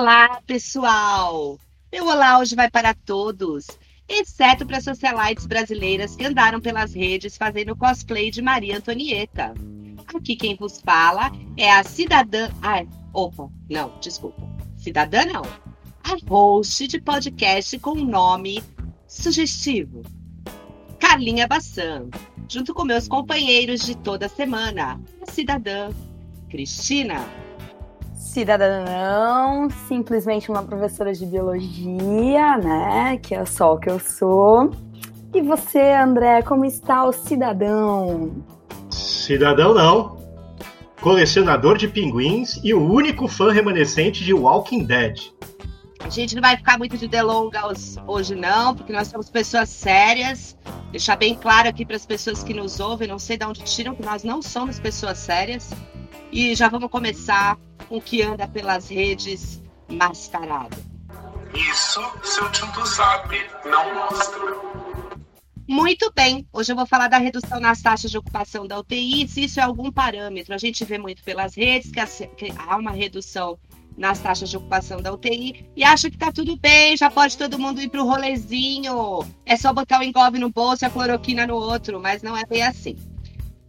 Olá, pessoal! Meu olá hoje vai para todos, exceto para as socialites brasileiras que andaram pelas redes fazendo cosplay de Maria Antonieta. Aqui quem vos fala é a cidadã. Ai, opa, não, desculpa. Cidadã não. A host de podcast com nome sugestivo. Carlinha Bassan, junto com meus companheiros de toda semana, a cidadã Cristina cidadã simplesmente uma professora de biologia, né? Que é só o que eu sou. E você, André, como está o cidadão? Cidadão não. Colecionador de pinguins e o único fã remanescente de Walking Dead. A gente não vai ficar muito de delongas hoje, não, porque nós somos pessoas sérias. Deixar bem claro aqui para as pessoas que nos ouvem, não sei de onde tiram, que nós não somos pessoas sérias. E já vamos começar com o que anda pelas redes mascarado. Isso seu tio do Zap não mostra. Muito bem, hoje eu vou falar da redução nas taxas de ocupação da UTI, se isso é algum parâmetro. A gente vê muito pelas redes que há uma redução nas taxas de ocupação da UTI e acha que tá tudo bem, já pode todo mundo ir pro rolezinho, é só botar o engove no bolso e a cloroquina no outro, mas não é bem assim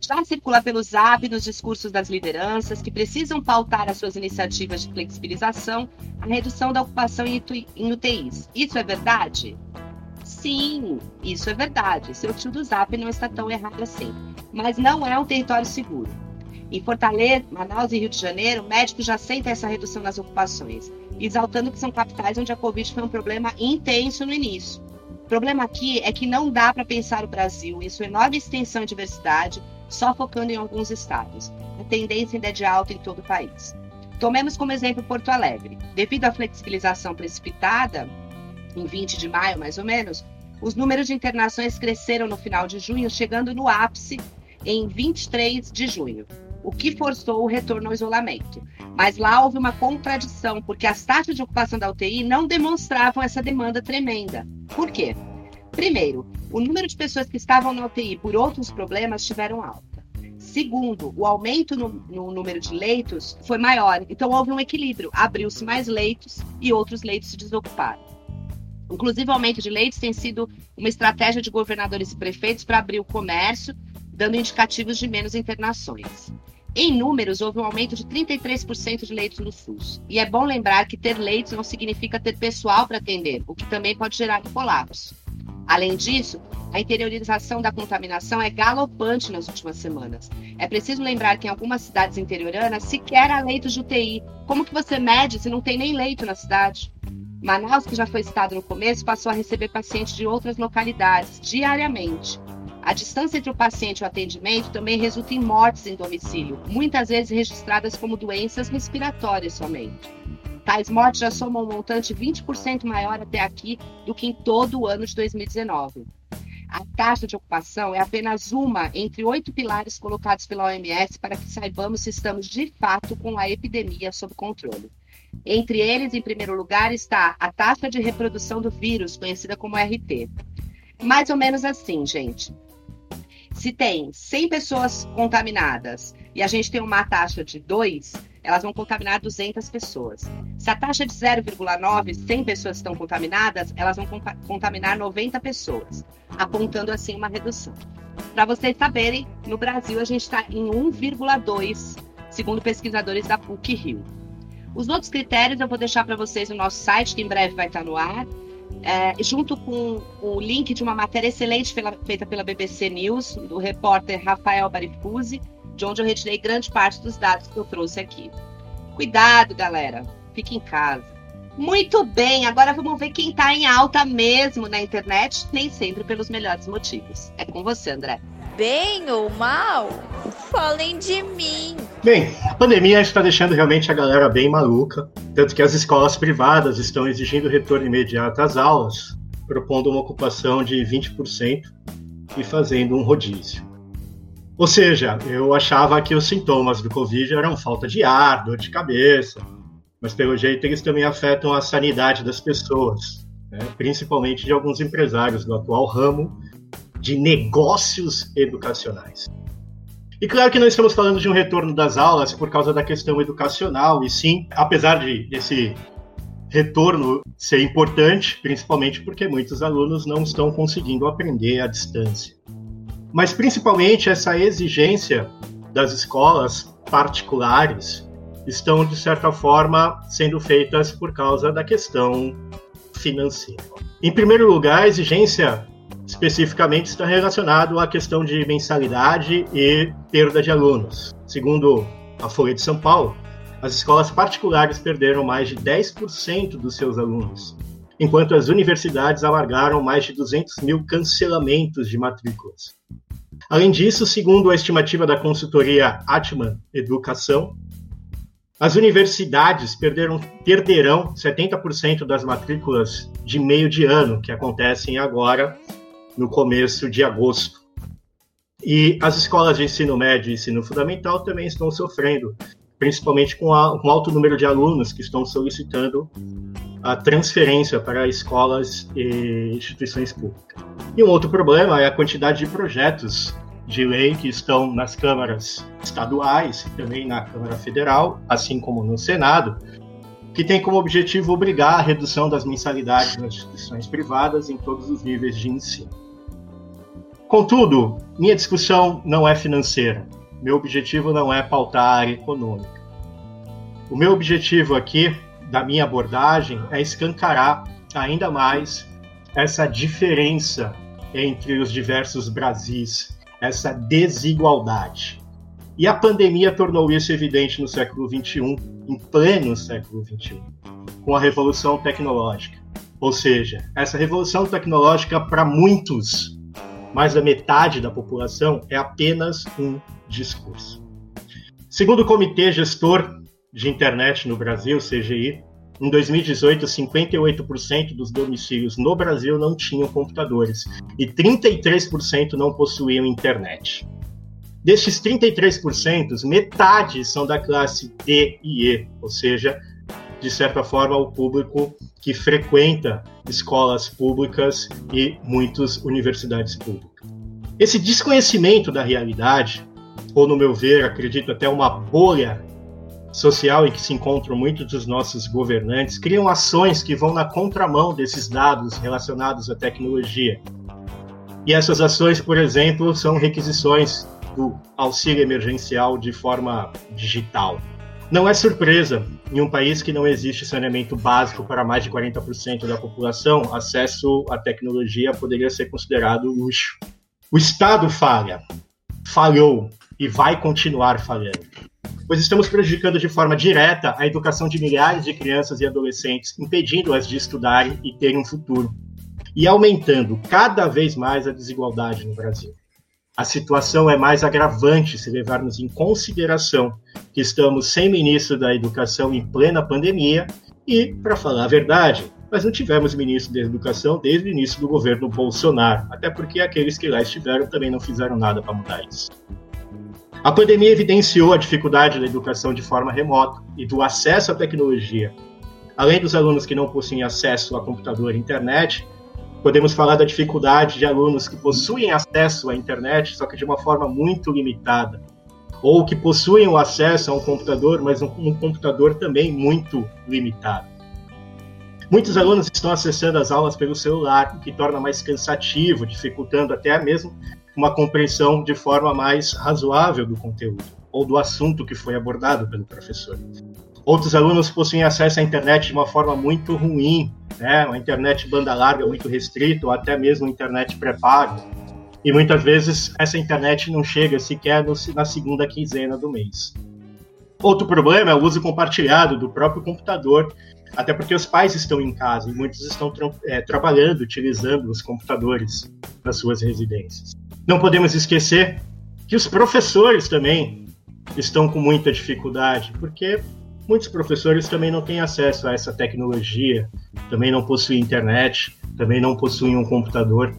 já circula pelo Zap nos discursos das lideranças que precisam pautar as suas iniciativas de flexibilização a redução da ocupação em UTIs. Isso é verdade? Sim, isso é verdade. Seu tio do Zap não está tão errado assim. Mas não é um território seguro. Em Fortaleza, Manaus e Rio de Janeiro, médicos já sentem essa redução nas ocupações, exaltando que são capitais onde a Covid foi um problema intenso no início. O problema aqui é que não dá para pensar o Brasil em sua enorme extensão e diversidade só focando em alguns estados. A tendência ainda é de alta em todo o país. Tomemos como exemplo Porto Alegre. Devido à flexibilização precipitada, em 20 de maio mais ou menos, os números de internações cresceram no final de junho, chegando no ápice em 23 de junho, o que forçou o retorno ao isolamento. Mas lá houve uma contradição, porque as taxas de ocupação da UTI não demonstravam essa demanda tremenda. Por quê? Primeiro, o número de pessoas que estavam na UTI por outros problemas tiveram alta. Segundo, o aumento no, no número de leitos foi maior, então houve um equilíbrio. Abriu-se mais leitos e outros leitos se desocuparam. Inclusive, o aumento de leitos tem sido uma estratégia de governadores e prefeitos para abrir o comércio, dando indicativos de menos internações. Em números, houve um aumento de 33% de leitos no SUS. E é bom lembrar que ter leitos não significa ter pessoal para atender, o que também pode gerar um colapso. Além disso, a interiorização da contaminação é galopante nas últimas semanas. É preciso lembrar que em algumas cidades interioranas sequer há leitos de UTI. Como que você mede se não tem nem leito na cidade? Manaus, que já foi citado no começo, passou a receber pacientes de outras localidades diariamente. A distância entre o paciente e o atendimento também resulta em mortes em domicílio, muitas vezes registradas como doenças respiratórias somente. Tais mortes já somam um montante 20% maior até aqui do que em todo o ano de 2019. A taxa de ocupação é apenas uma entre oito pilares colocados pela OMS para que saibamos se estamos de fato com a epidemia sob controle. Entre eles, em primeiro lugar, está a taxa de reprodução do vírus, conhecida como RT. Mais ou menos assim, gente. Se tem 100 pessoas contaminadas e a gente tem uma taxa de 2, elas vão contaminar 200 pessoas. Se a taxa de 0,9, 100 pessoas estão contaminadas, elas vão contaminar 90 pessoas, apontando assim uma redução. Para vocês saberem, no Brasil a gente está em 1,2, segundo pesquisadores da PUC Rio. Os outros critérios eu vou deixar para vocês no nosso site, que em breve vai estar no ar, é, junto com o link de uma matéria excelente feita pela BBC News, do repórter Rafael Barifuzzi, de onde eu retirei grande parte dos dados que eu trouxe aqui. Cuidado, galera. Fique em casa. Muito bem, agora vamos ver quem está em alta mesmo na internet, nem sempre pelos melhores motivos. É com você, André. Bem ou mal, falem de mim. Bem, a pandemia está deixando realmente a galera bem maluca, tanto que as escolas privadas estão exigindo retorno imediato às aulas, propondo uma ocupação de 20% e fazendo um rodízio. Ou seja, eu achava que os sintomas do Covid eram falta de ar, dor de cabeça, mas pelo jeito eles também afetam a sanidade das pessoas, né? principalmente de alguns empresários do atual ramo de negócios educacionais. E claro que não estamos falando de um retorno das aulas por causa da questão educacional, e sim, apesar de desse retorno ser importante, principalmente porque muitos alunos não estão conseguindo aprender à distância. Mas principalmente essa exigência das escolas particulares estão, de certa forma, sendo feitas por causa da questão financeira. Em primeiro lugar, a exigência especificamente está relacionado à questão de mensalidade e perda de alunos. Segundo a Folha de São Paulo, as escolas particulares perderam mais de 10% dos seus alunos, enquanto as universidades alargaram mais de 200 mil cancelamentos de matrículas. Além disso, segundo a estimativa da consultoria Atman Educação, as universidades perderam, perderão 70% das matrículas de meio de ano, que acontecem agora no começo de agosto. E as escolas de ensino médio e ensino fundamental também estão sofrendo, principalmente com, a, com alto número de alunos que estão solicitando a transferência para escolas e instituições públicas. E um outro problema é a quantidade de projetos de lei que estão nas câmaras estaduais e também na Câmara Federal, assim como no Senado, que tem como objetivo obrigar a redução das mensalidades nas instituições privadas em todos os níveis de ensino. Contudo, minha discussão não é financeira. Meu objetivo não é pautar a área econômica. O meu objetivo aqui, da minha abordagem, é escancarar ainda mais essa diferença entre os diversos Brasis, essa desigualdade. E a pandemia tornou isso evidente no século XXI, em pleno século XXI, com a revolução tecnológica. Ou seja, essa revolução tecnológica, para muitos, mais da metade da população, é apenas um discurso. Segundo o Comitê Gestor de Internet no Brasil, CGI, em 2018, 58% dos domicílios no Brasil não tinham computadores e 33% não possuíam internet. Destes 33%, metade são da classe D e E, ou seja, de certa forma, o público que frequenta escolas públicas e muitas universidades públicas. Esse desconhecimento da realidade, ou no meu ver, acredito até uma bolha social em que se encontram muitos dos nossos governantes, criam ações que vão na contramão desses dados relacionados à tecnologia. E essas ações, por exemplo, são requisições do auxílio emergencial de forma digital. Não é surpresa, em um país que não existe saneamento básico para mais de 40% da população, acesso à tecnologia poderia ser considerado luxo. O Estado falha, falhou e vai continuar falhando, pois estamos prejudicando de forma direta a educação de milhares de crianças e adolescentes, impedindo-as de estudarem e terem um futuro, e aumentando cada vez mais a desigualdade no Brasil. A situação é mais agravante se levarmos em consideração que estamos sem ministro da Educação em plena pandemia e, para falar a verdade, nós não tivemos ministro da Educação desde o início do governo Bolsonaro, até porque aqueles que lá estiveram também não fizeram nada para mudar isso. A pandemia evidenciou a dificuldade da educação de forma remota e do acesso à tecnologia. Além dos alunos que não possuem acesso a computador e internet, Podemos falar da dificuldade de alunos que possuem acesso à internet, só que de uma forma muito limitada, ou que possuem o acesso a um computador, mas um, um computador também muito limitado. Muitos alunos estão acessando as aulas pelo celular, o que torna mais cansativo, dificultando até mesmo uma compreensão de forma mais razoável do conteúdo ou do assunto que foi abordado pelo professor. Outros alunos possuem acesso à internet de uma forma muito ruim, né? uma internet banda larga muito restrita, ou até mesmo internet pré-pago. E muitas vezes essa internet não chega sequer no, na segunda quinzena do mês. Outro problema é o uso compartilhado do próprio computador, até porque os pais estão em casa e muitos estão é, trabalhando, utilizando os computadores nas suas residências. Não podemos esquecer que os professores também estão com muita dificuldade, porque muitos professores também não têm acesso a essa tecnologia, também não possuem internet, também não possuem um computador.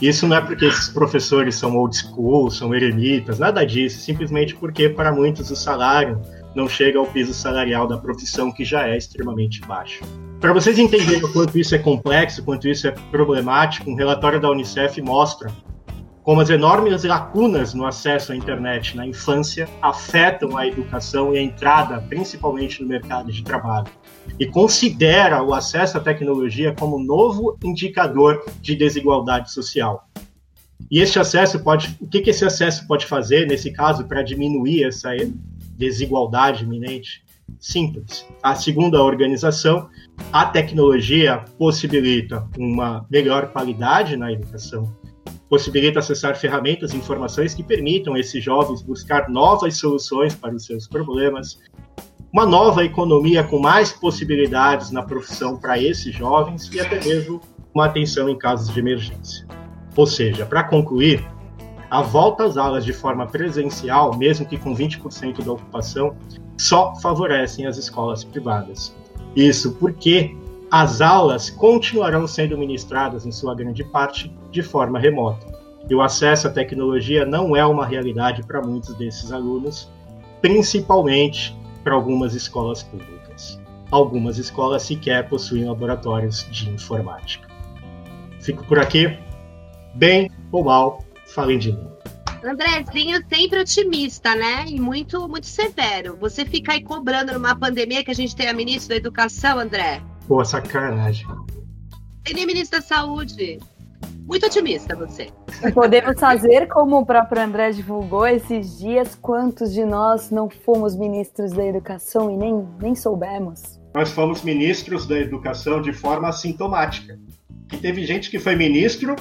Isso não é porque esses professores são old school, são eremitas, nada disso, simplesmente porque para muitos o salário não chega ao piso salarial da profissão que já é extremamente baixo. Para vocês entenderem o quanto isso é complexo, quanto isso é problemático, um relatório da Unicef mostra como as enormes lacunas no acesso à internet na infância afetam a educação e a entrada, principalmente no mercado de trabalho, e considera o acesso à tecnologia como novo indicador de desigualdade social. E este acesso pode, o que, que esse acesso pode fazer nesse caso para diminuir essa desigualdade iminente? Simples. A segunda organização, a tecnologia possibilita uma melhor qualidade na educação, possibilita acessar ferramentas e informações que permitam esses jovens buscar novas soluções para os seus problemas, uma nova economia com mais possibilidades na profissão para esses jovens e até mesmo uma atenção em casos de emergência. Ou seja, para concluir, a volta às aulas de forma presencial, mesmo que com 20% da ocupação, só favorecem as escolas privadas. Isso porque as aulas continuarão sendo ministradas, em sua grande parte, de forma remota. E o acesso à tecnologia não é uma realidade para muitos desses alunos, principalmente para algumas escolas públicas. Algumas escolas sequer possuem laboratórios de informática. Fico por aqui. Bem ou mal, falem de mim. Andrezinho sempre otimista, né? E muito, muito severo. Você fica aí cobrando numa pandemia que a gente tem a ministra da Educação, André. Pô, sacanagem. Tem nem ministro da Saúde. Muito otimista você. Podemos fazer como o próprio André divulgou esses dias, quantos de nós não fomos ministros da educação e nem, nem soubemos? Nós fomos ministros da educação de forma assintomática. E teve gente que foi ministro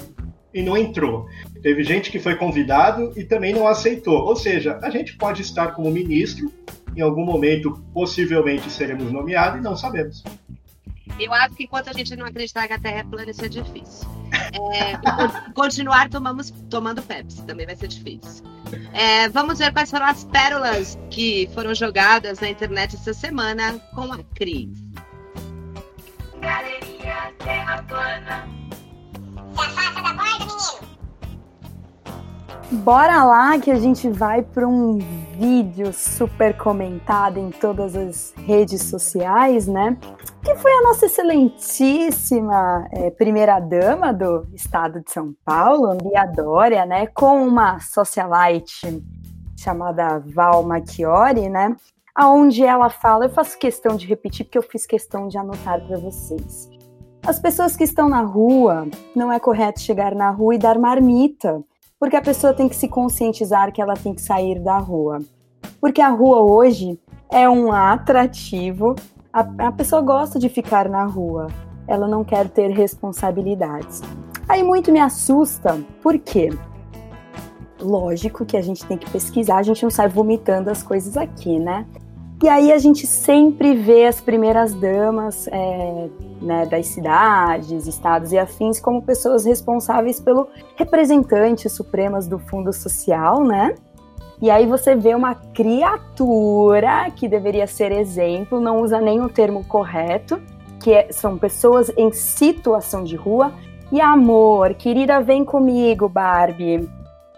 e não entrou. Teve gente que foi convidado e também não aceitou. Ou seja, a gente pode estar como ministro, em algum momento possivelmente seremos nomeados e não sabemos. Eu acho que enquanto a gente não acreditar que a Terra é plana, isso é difícil. É, continuar tomamos, tomando Pepsi também vai ser difícil. É, vamos ver quais foram as pérolas que foram jogadas na internet essa semana com a Cris. Galeria Terra Plana. Bora lá que a gente vai para um vídeo super comentado em todas as redes sociais, né? Que foi a nossa excelentíssima é, primeira-dama do estado de São Paulo, Bia Dória, né? Com uma socialite chamada Val Machiori, né? Aonde ela fala, eu faço questão de repetir porque eu fiz questão de anotar para vocês. As pessoas que estão na rua, não é correto chegar na rua e dar marmita porque a pessoa tem que se conscientizar que ela tem que sair da rua. Porque a rua hoje é um atrativo, a, a pessoa gosta de ficar na rua, ela não quer ter responsabilidades. Aí muito me assusta, por quê? Lógico que a gente tem que pesquisar, a gente não sai vomitando as coisas aqui, né? E aí a gente sempre vê as primeiras damas é, né, das cidades, estados e afins como pessoas responsáveis pelo representantes supremas do Fundo Social, né? E aí você vê uma criatura que deveria ser exemplo, não usa nem o termo correto, que é, são pessoas em situação de rua. E amor, querida, vem comigo, Barbie.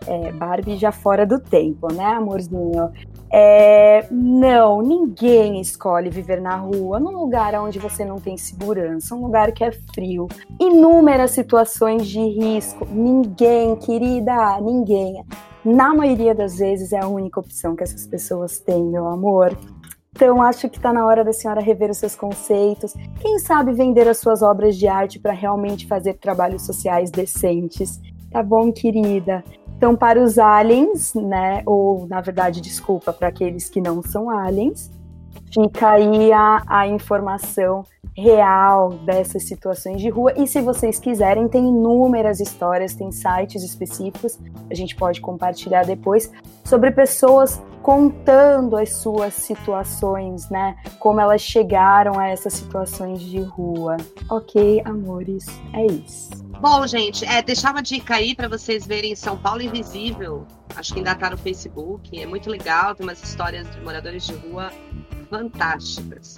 É, Barbie já fora do tempo, né, amorzinho? É, não, ninguém escolhe viver na rua, num lugar onde você não tem segurança, um lugar que é frio. Inúmeras situações de risco. Ninguém, querida, ninguém. Na maioria das vezes é a única opção que essas pessoas têm, meu amor. Então, acho que está na hora da senhora rever os seus conceitos. Quem sabe vender as suas obras de arte para realmente fazer trabalhos sociais decentes. Tá bom, querida? Então, para os aliens, né, ou na verdade, desculpa, para aqueles que não são aliens, fica aí a, a informação real dessas situações de rua. E se vocês quiserem, tem inúmeras histórias, tem sites específicos, a gente pode compartilhar depois, sobre pessoas contando as suas situações, né? Como elas chegaram a essas situações de rua. Ok, amores, é isso. Bom, gente, é, deixar uma dica aí para vocês verem São Paulo Invisível. Acho que ainda tá no Facebook. É muito legal, tem umas histórias de moradores de rua fantásticas.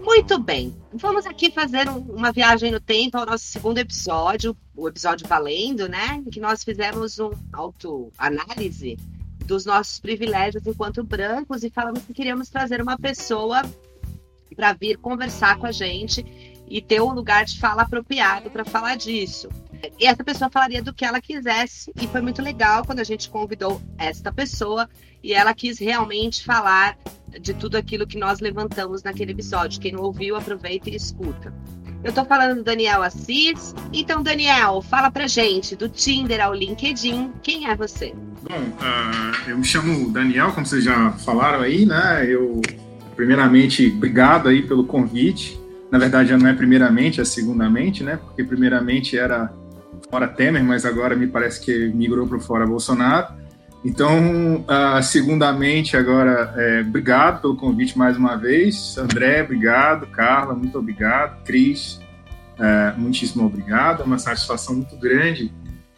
Muito bem, vamos aqui fazer um, uma viagem no tempo ao nosso segundo episódio, o episódio Valendo, né? Em que nós fizemos um autoanálise dos nossos privilégios enquanto brancos e falamos que queríamos trazer uma pessoa para vir conversar com a gente e ter um lugar de fala apropriado para falar disso. E essa pessoa falaria do que ela quisesse. E foi muito legal quando a gente convidou esta pessoa e ela quis realmente falar de tudo aquilo que nós levantamos naquele episódio. Quem não ouviu, aproveita e escuta. Eu tô falando do Daniel Assis. Então, Daniel, fala pra gente, do Tinder ao LinkedIn, quem é você? Bom, uh, eu me chamo Daniel, como vocês já falaram aí, né? Eu, primeiramente, obrigado aí pelo convite. Na verdade, já não é primeiramente, é segundamente, né? Porque primeiramente era fora Temer, mas agora me parece que migrou para fora Bolsonaro. Então, uh, segundamente, agora, é, obrigado pelo convite mais uma vez. André, obrigado. Carla, muito obrigado. Cris, é, muitíssimo obrigado. É uma satisfação muito grande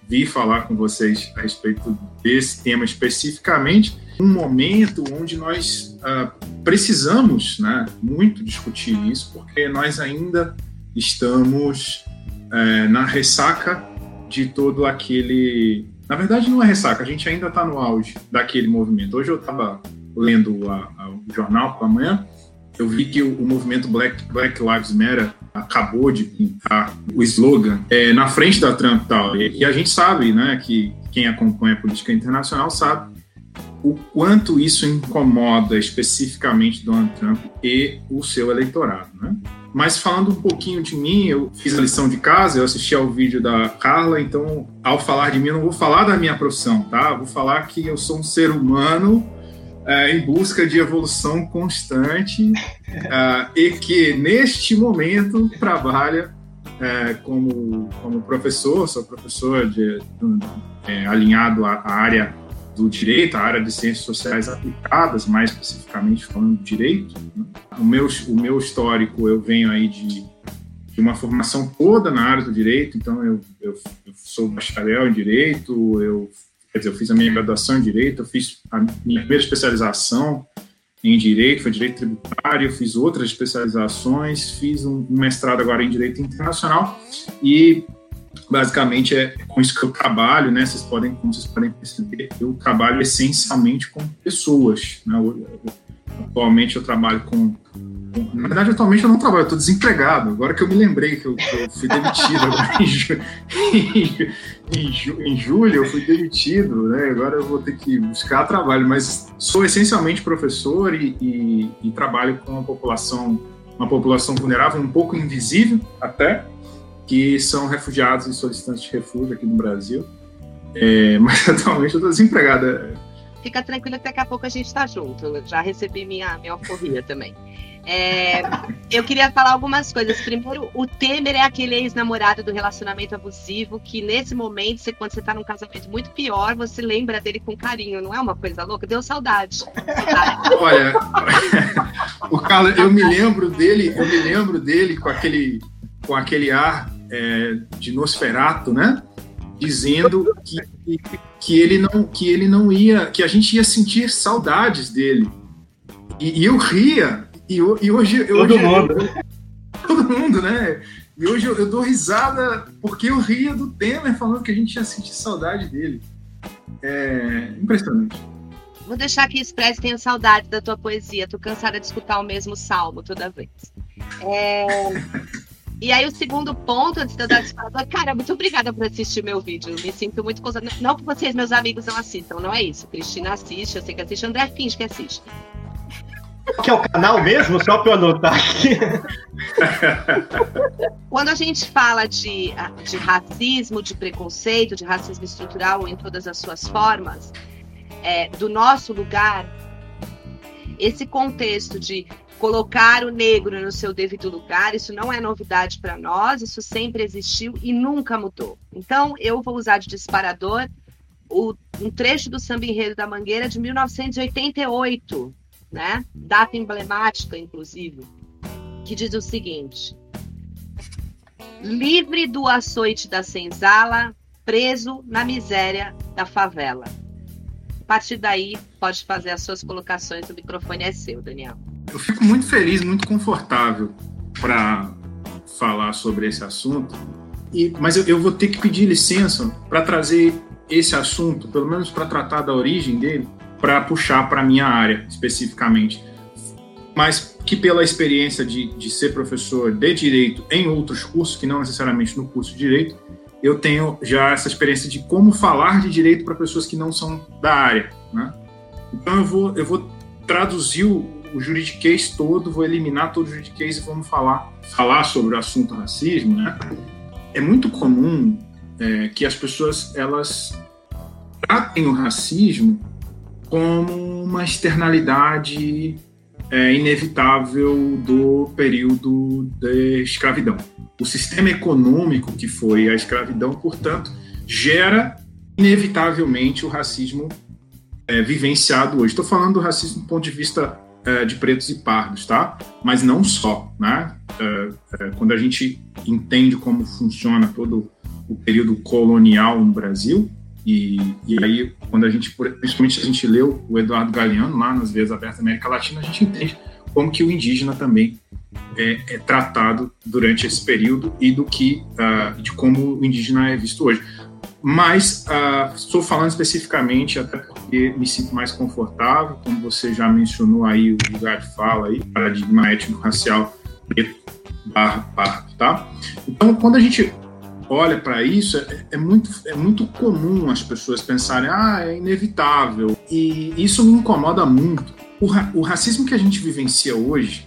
vir falar com vocês a respeito desse tema especificamente, um momento onde nós uh, precisamos né, muito discutir isso, porque nós ainda estamos uh, na ressaca de todo aquele na verdade, não é ressaca, a gente ainda está no auge daquele movimento. Hoje eu estava lendo a, a, o jornal pela manhã, eu vi que o, o, movimento Black, Black Lives Matter acabou de pintar o slogan é, na frente da Trump tal. E, e a gente sabe, né, que quem acompanha a política internacional sabe o quanto isso incomoda especificamente Donald Trump e o seu eleitorado, né? Mas falando um pouquinho de mim, eu fiz a lição de casa, eu assisti ao vídeo da Carla, então ao falar de mim, eu não vou falar da minha profissão, tá? vou falar que eu sou um ser humano é, em busca de evolução constante é, e que neste momento trabalha é, como, como professor, sou professor de, de é, alinhado à, à área do direito, a área de ciências sociais aplicadas, mais especificamente falando de direito. Né? O, meu, o meu histórico, eu venho aí de, de uma formação toda na área do direito, então eu, eu, eu, sou bacharel em direito, eu, quer dizer, eu fiz a minha graduação em direito, eu fiz a minha primeira especialização em direito, foi direito tributário, fiz outras especializações, fiz um mestrado agora em direito internacional e basicamente é com isso que eu trabalho, né? Vocês podem, como vocês podem perceber, eu trabalho essencialmente com pessoas. Né? Atualmente eu trabalho com, com, Na verdade, atualmente eu não trabalho, eu estou desempregado. Agora que eu me lembrei que eu, eu fui demitido em, ju, em, em, julho, eu fui demitido, né? Agora eu vou ter que buscar trabalho, mas sou essencialmente professor e, e, e trabalho com a população, uma população vulnerável, um pouco invisível até que são refugiados e solicitantes de refúgio aqui no Brasil. É, mas atualmente eu estou desempregada. Fica tranquila que daqui a pouco a gente está junto. Eu já recebi minha, minha alforria também. É, eu queria falar algumas coisas. Primeiro, o Temer é aquele ex-namorado do relacionamento abusivo que, nesse momento, você, quando você está num casamento muito pior, você lembra dele com carinho. Não é uma coisa louca? Deu saudade. Olha, o Carlos, eu me lembro dele, eu me lembro dele com aquele, com aquele ar é, de Nosferato, né? Dizendo que, que, ele não, que ele não ia, que a gente ia sentir saudades dele. E, e eu ria. E, e hoje, todo hoje mundo, todo mundo, né? E hoje eu, eu, dou risada porque eu ria do Temer falando que a gente ia sentir saudade dele. É impressionante. Vou deixar aqui expresso, tenho saudade da tua poesia. Tô cansada de escutar o mesmo salmo toda vez. É... E aí, o segundo ponto, antes de eu dar disparador, cara, muito obrigada por assistir meu vídeo. Me sinto muito coisa. Não que vocês, meus amigos, não assistam, não é isso. Cristina assiste, eu sei que assiste, André finge que assiste. Que é o canal mesmo, só para eu anotar aqui. Quando a gente fala de, de racismo, de preconceito, de racismo estrutural em todas as suas formas, é, do nosso lugar, esse contexto de colocar o negro no seu devido lugar, isso não é novidade para nós, isso sempre existiu e nunca mudou. Então, eu vou usar de disparador o, um trecho do samba enredo da Mangueira de 1988, né? Data emblemática, inclusive, que diz o seguinte: Livre do açoite da senzala, preso na miséria da favela. A partir daí, pode fazer as suas colocações, o microfone é seu, Daniel. Eu fico muito feliz, muito confortável para falar sobre esse assunto. E, mas eu, eu vou ter que pedir licença para trazer esse assunto, pelo menos para tratar da origem dele, para puxar para minha área especificamente. Mas que pela experiência de, de ser professor de direito em outros cursos, que não necessariamente no curso de direito, eu tenho já essa experiência de como falar de direito para pessoas que não são da área, né? Então eu vou, eu vou traduzir o, o juridiquês todo, vou eliminar todo o juridiquês e vamos falar, falar sobre o assunto racismo, né? É muito comum é, que as pessoas elas tratem o racismo como uma externalidade é, inevitável do período da escravidão. O sistema econômico que foi a escravidão, portanto, gera inevitavelmente o racismo é, vivenciado hoje. Estou falando do racismo do ponto de vista é, de pretos e pardos, tá? Mas não só, né? É, é, quando a gente entende como funciona todo o período colonial no Brasil, e, e aí, quando a gente, principalmente a gente leu o Eduardo Galeano lá nas Veias Abertas da América Latina, a gente entende como que o indígena também é, é tratado durante esse período e do que, uh, de como o indígena é visto hoje. Mas uh, estou falando especificamente até porque me sinto mais confortável, como você já mencionou aí o lugar de fala aí, paradigma étnico-racial preto barra pardo, tá? Então, quando a gente olha para isso, é, é, muito, é muito comum as pessoas pensarem, ah, é inevitável. E isso me incomoda muito. O, ra o racismo que a gente vivencia hoje,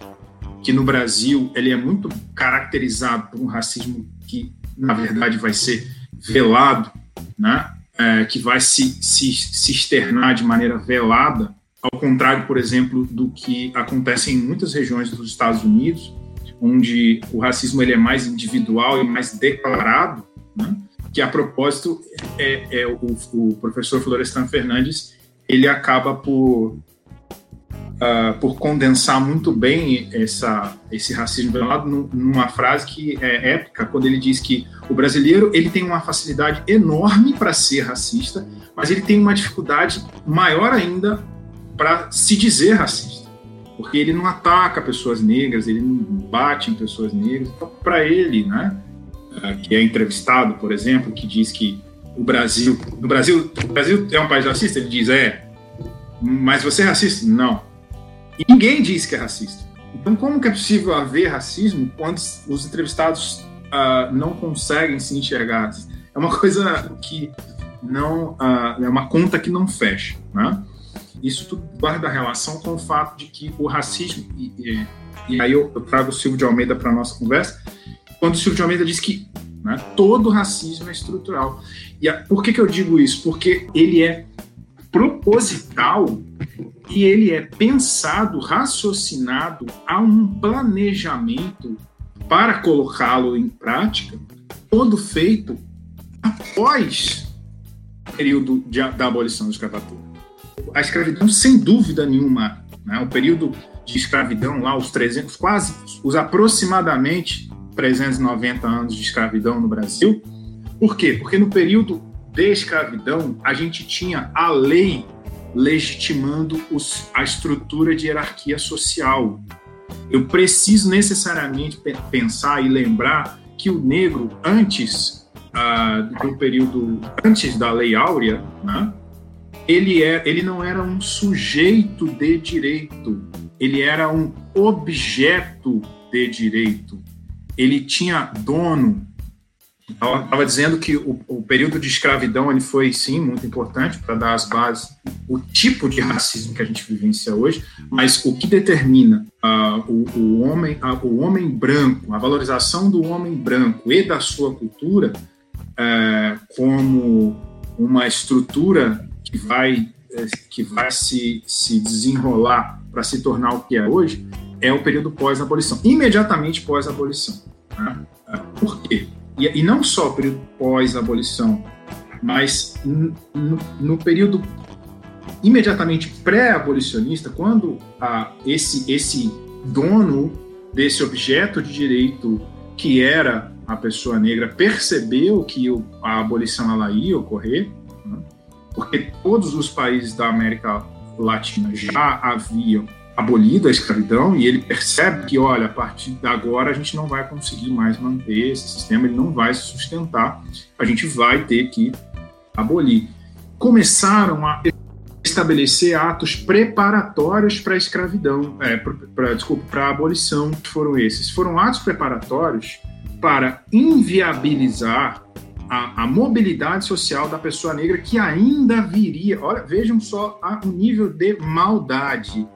que no Brasil ele é muito caracterizado por um racismo que, na verdade, vai ser velado, né? É, que vai se, se, se externar de maneira velada, ao contrário, por exemplo, do que acontece em muitas regiões dos Estados Unidos, onde o racismo ele é mais individual e mais declarado, né? que a propósito é, é o, o, professor Florestan Fernandes ele acaba por uh, por condensar muito bem essa, esse racismo velado numa frase que é épica quando ele diz que o brasileiro ele tem uma facilidade enorme para ser racista, mas ele tem uma dificuldade maior ainda para se dizer racista porque ele não ataca pessoas negras, ele não bate em pessoas negras. Então, para ele, né, é, que é entrevistado, por exemplo, que diz que o Brasil, no Brasil, o Brasil é um país racista, ele diz é, mas você é racista? Não. E ninguém diz que é racista. Então, como que é possível haver racismo quando os entrevistados uh, não conseguem se enxergar? É uma coisa que não uh, é uma conta que não fecha, né? Isso tudo guarda relação com o fato de que o racismo, e, e, e aí eu, eu, trago o Silvio de Almeida para nossa conversa, quando o Silvio de Almeida diz que né, todo racismo é estrutural. E a, por que, que eu digo isso? Porque ele é proposital e ele é pensado, raciocinado a um planejamento para colocá-lo em prática, todo feito após o período de, da abolição da escravatura a escravidão, sem dúvida nenhuma, né, o período de escravidão lá, os 300, quase, os aproximadamente 390 anos de escravidão no Brasil. Por quê? Porque no período de escravidão, a gente tinha a lei legitimando os, a estrutura de hierarquia social. Eu preciso necessariamente pensar e lembrar que o negro, antes uh, do período, antes da Lei Áurea, né, ele, é, ele não era um sujeito de direito, ele era um objeto de direito. Ele tinha dono. Estava dizendo que o, o, período de escravidão ele foi, sim, muito importante para dar as bases, o tipo de racismo que a gente vivencia hoje, mas o que determina uh, o, o, homem, uh, o homem branco, a valorização do homem branco e da sua cultura uh, como uma estrutura que vai, é, que vai se, se desenrolar para se tornar o que é hoje é o período pós-abolição, imediatamente pós-abolição. Né? Por quê? E, e, não só o período pós-abolição, mas no, no, período imediatamente pré-abolicionista, quando a, esse, esse dono desse objeto de direito que era a pessoa negra percebeu que a abolição ela ia ocorrer, porque todos os países da América Latina já haviam abolido a escravidão e ele percebe que, olha, a partir de agora a gente não vai conseguir mais manter esse sistema, ele não vai se sustentar, a gente vai ter que abolir. Começaram a estabelecer atos preparatórios para a escravidão, é, pra, desculpa, para a abolição, que foram esses. Foram atos preparatórios para inviabilizar a, a, mobilidade social da pessoa negra que ainda viria. Olha, vejam só o nível de maldade.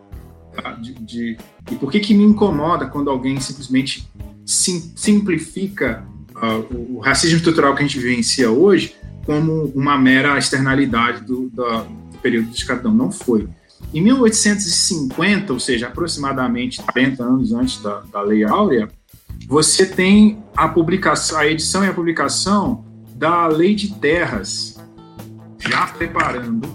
Tá? De, de, e por que, que me incomoda quando alguém simplesmente sim, simplifica uh, o, racismo estrutural que a gente vivencia hoje como uma mera externalidade do, do, do período de escravidão? Não foi. Em 1850, ou seja, aproximadamente 40 anos antes da, da Lei Áurea, você tem a publicação, a edição e a publicação da Lei de Terras, já preparando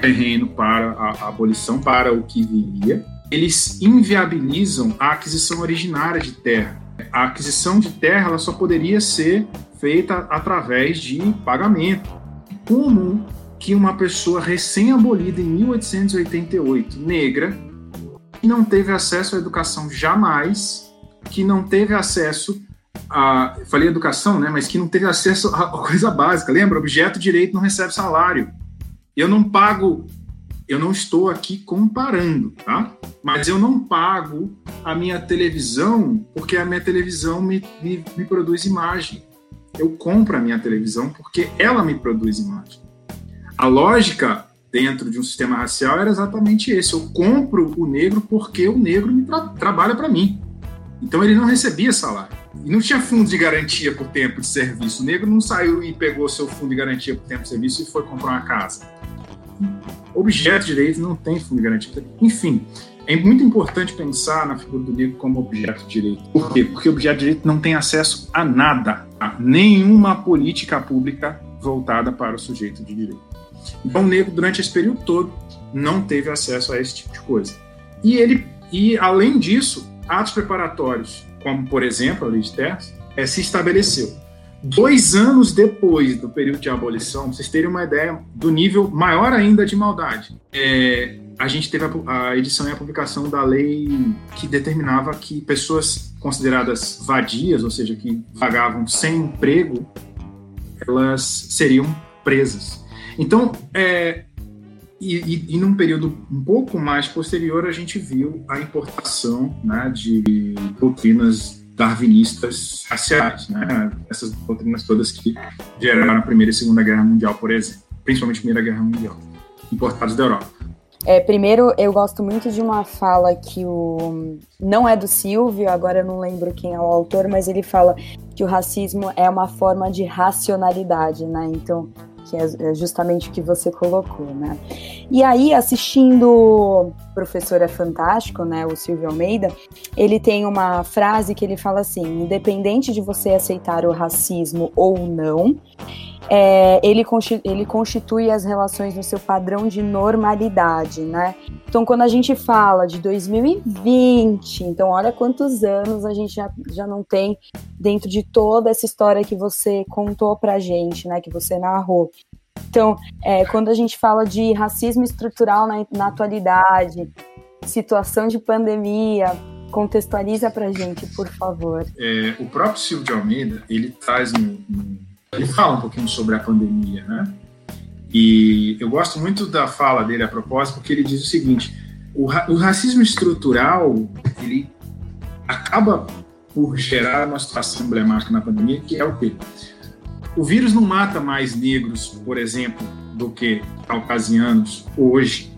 terreno para a, abolição, para o que viria. Eles inviabilizam a aquisição originária de terra. A aquisição de terra ela só poderia ser feita através de pagamento. Como que uma pessoa recém-abolida em 1888, negra, que não teve acesso à educação jamais, que não teve acesso a, falei educação, né, mas que não teve acesso a coisa básica. Lembra? Objeto direito não recebe salário. Eu não pago, eu não estou aqui comparando, tá? Mas eu não pago a minha televisão porque a minha televisão me, me, me produz imagem. Eu compro a minha televisão porque ela me produz imagem. A lógica dentro de um sistema racial era exatamente esse. Eu compro o negro porque o negro me tra trabalha para mim. Então ele não recebia salário. E não tinha fundo de garantia por tempo de serviço. O negro não saiu e pegou seu fundo de garantia por tempo de serviço e foi comprar uma casa. Objeto de direito não tem fundo de garantia. Enfim, é muito importante pensar na figura do negro como objeto de direito. Por quê? Porque o objeto de direito não tem acesso a nada, a nenhuma política pública voltada para o sujeito de direito. Então, o negro, durante esse período todo, não teve acesso a esse tipo de coisa. E ele, e além disso, atos preparatórios como por exemplo a lei de terras, é, se estabeleceu. Dois anos depois do período de abolição, vocês terem uma ideia do nível maior ainda de maldade, é, a gente teve a, a, edição e a publicação da lei que determinava que pessoas consideradas vadias, ou seja, que vagavam sem emprego, elas seriam presas. Então, é, e, e, e, num período um pouco mais posterior, a gente viu a importação né, de doutrinas darwinistas raciais, né? essas doutrinas todas que geraram a Primeira e Segunda Guerra Mundial, por exemplo, principalmente a Primeira Guerra Mundial, importadas da Europa. É, primeiro, eu gosto muito de uma fala que o. Não é do Silvio, agora eu não lembro quem é o autor, mas ele fala que o racismo é uma forma de racionalidade, né? Então, que é, é justamente o que você colocou, né? E aí, assistindo Professor é Fantástico, né, o Silvio Almeida, ele tem uma frase que ele fala assim: independente de você aceitar o racismo ou não, é, ele, ele constitui as relações no seu padrão de normalidade, né? Então, quando a gente fala de 2020, então olha quantos anos a gente já, já não tem dentro de toda essa história que você contou pra gente, né? Que você narrou. Então, é, quando a gente fala de racismo estrutural na, na atualidade, situação de pandemia, contextualiza pra gente, por favor. É, o próprio Silvio de Almeida, ele traz um ele fala um pouquinho sobre a pandemia, né? E eu gosto muito da fala dele a propósito, porque ele diz o seguinte: o, ra o racismo estrutural ele acaba por gerar uma situação emblemática na pandemia, que é o quê? O vírus não mata mais negros, por exemplo, do que caucasianos hoje,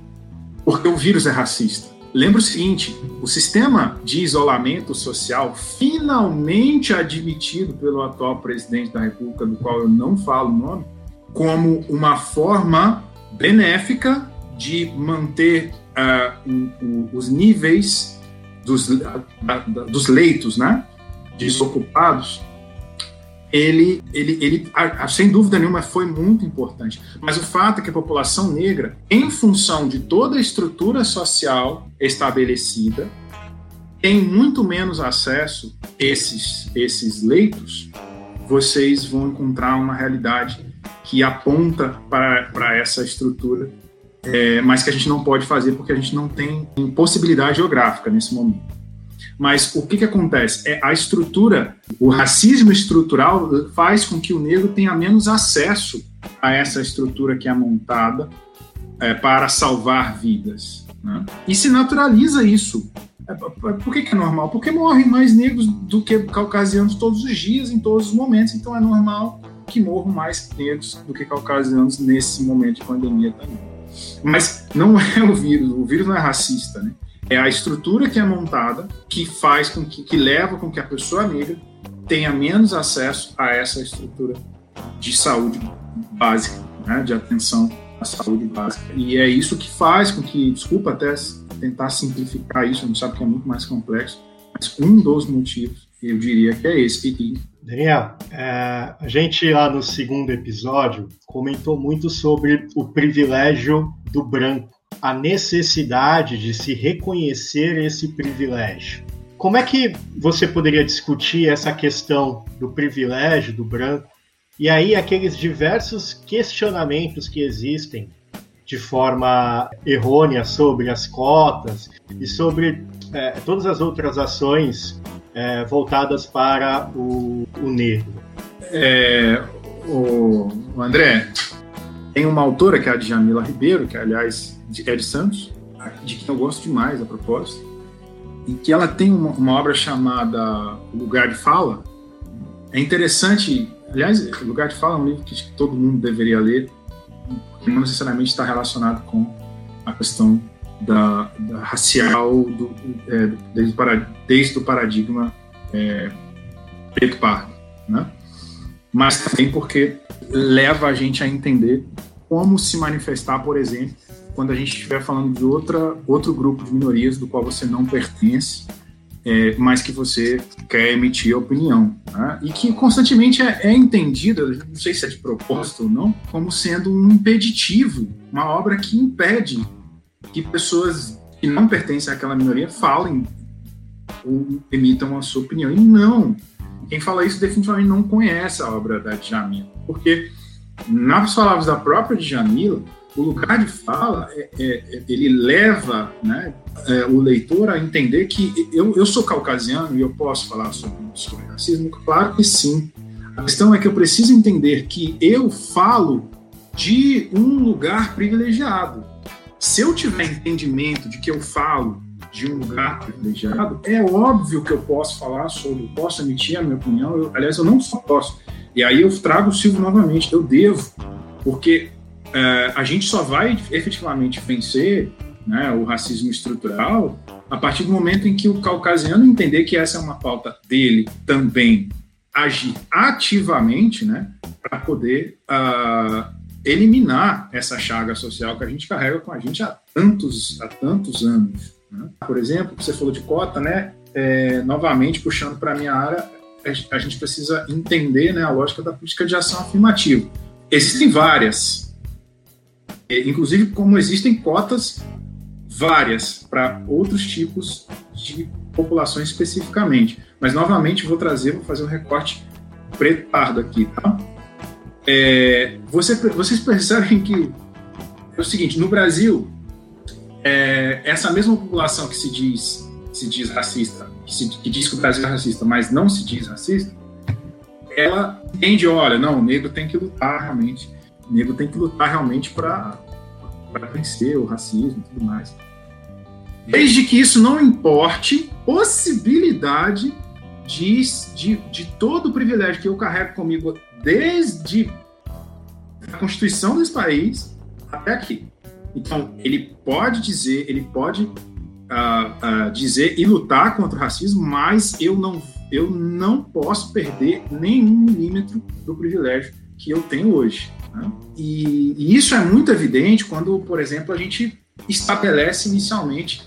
porque o vírus é racista. Lembra o seguinte: o sistema de isolamento social, finalmente admitido pelo atual presidente da República, do qual eu não falo o nome, como uma forma benéfica de manter uh, o, o, os níveis dos, dos leitos né, desocupados ele, ele, ele sem dúvida nenhuma, foi muito importante. Mas o fato é que a população negra, em função de toda a estrutura social estabelecida, tem muito menos acesso a esses, esses leitos, vocês vão encontrar uma realidade que aponta para essa estrutura, é, mas que a gente não pode fazer porque a gente não tem possibilidade geográfica nesse momento. Mas o que, que acontece? É a estrutura, o racismo estrutural faz com que o negro tenha menos acesso a essa estrutura que é montada é, para salvar vidas. Né? E se naturaliza isso. É, por que, que é normal? Porque morrem mais negros do que caucasianos todos os dias, em todos os momentos. Então é normal que morram mais negros do que caucasianos nesse momento de pandemia também. Mas não é o vírus, o vírus não é racista, né? É a estrutura que é montada que faz com que, que leva com que a pessoa negra tenha menos acesso a essa estrutura de saúde básica, né? de atenção à saúde básica. E é isso que faz com que, desculpa até tentar simplificar isso, gente sabe que é muito mais complexo, mas um dos motivos, eu diria que é esse. E, Daniel, é, a gente lá no segundo episódio comentou muito sobre o privilégio do branco, a necessidade de se reconhecer esse privilégio. Como é que você poderia discutir essa questão do privilégio do branco e aí aqueles diversos questionamentos que existem de forma errônea sobre as cotas e sobre é, todas as outras ações é, voltadas para o, o negro. É, o, André, tem uma autora que é a Djamila Ribeiro, que aliás é de Santos, de quem eu gosto demais a propósito, e que ela tem uma, uma obra chamada Lugar de Fala. É interessante, aliás, Lugar de Fala é um livro que todo mundo deveria ler, porque não necessariamente está relacionado com a questão da, da racial do, é, desde, desde o paradigma é, preto-pardo, né? Mas também porque leva a gente a entender como se manifestar, por exemplo, quando a gente estiver falando de outra, outro grupo de minorias do qual você não pertence, é, mas que você quer emitir opinião. Né? E que constantemente é, é entendida, não sei se é de propósito ou não, como sendo um impeditivo, uma obra que impede que pessoas que não pertencem àquela minoria falem ou emitam a sua opinião. E não, quem fala isso definitivamente não conhece a obra da Djamila, porque nas palavras da própria Djamila, o lugar de fala é, é, ele leva né, é, o leitor a entender que eu, eu sou caucasiano e eu posso falar sobre, sobre racismo? Claro que sim. A questão é que eu preciso entender que eu falo de um lugar privilegiado. Se eu tiver entendimento de que eu falo de um lugar privilegiado, é óbvio que eu posso falar sobre, posso emitir a minha opinião. Eu, aliás, eu não só posso. E aí eu trago o Silvio novamente, eu devo, porque é, a gente só vai efetivamente vencer né, o racismo estrutural a partir do momento em que o caucasiano entender que essa é uma pauta dele também agir ativamente, né, para poder uh, eliminar essa chaga social que a gente carrega com a gente há tantos, há tantos anos. Né? Por exemplo, você falou de cota, né? É, novamente puxando para a minha área, a gente precisa entender né, a lógica da política de ação afirmativa. Existem várias, inclusive como existem cotas várias para outros tipos de populações especificamente. Mas novamente vou trazer, vou fazer um recorte preto-pardo aqui, tá? É, você, vocês percebem que é o seguinte, no Brasil, é, essa mesma população que se diz, se diz racista, que, se, que diz que o Brasil é racista, mas não se diz racista, ela entende, olha, não, o negro tem que lutar realmente, o negro tem que lutar realmente para vencer o racismo e tudo mais. Desde que isso não importe possibilidade de, de, de todo o privilégio que eu carrego comigo desde a constituição desse país até aqui. Então, ele pode dizer, ele pode uh, uh, dizer e lutar contra o racismo, mas eu não, eu não posso perder nenhum milímetro do privilégio que eu tenho hoje. Né? E, e, isso é muito evidente quando, por exemplo, a gente estabelece inicialmente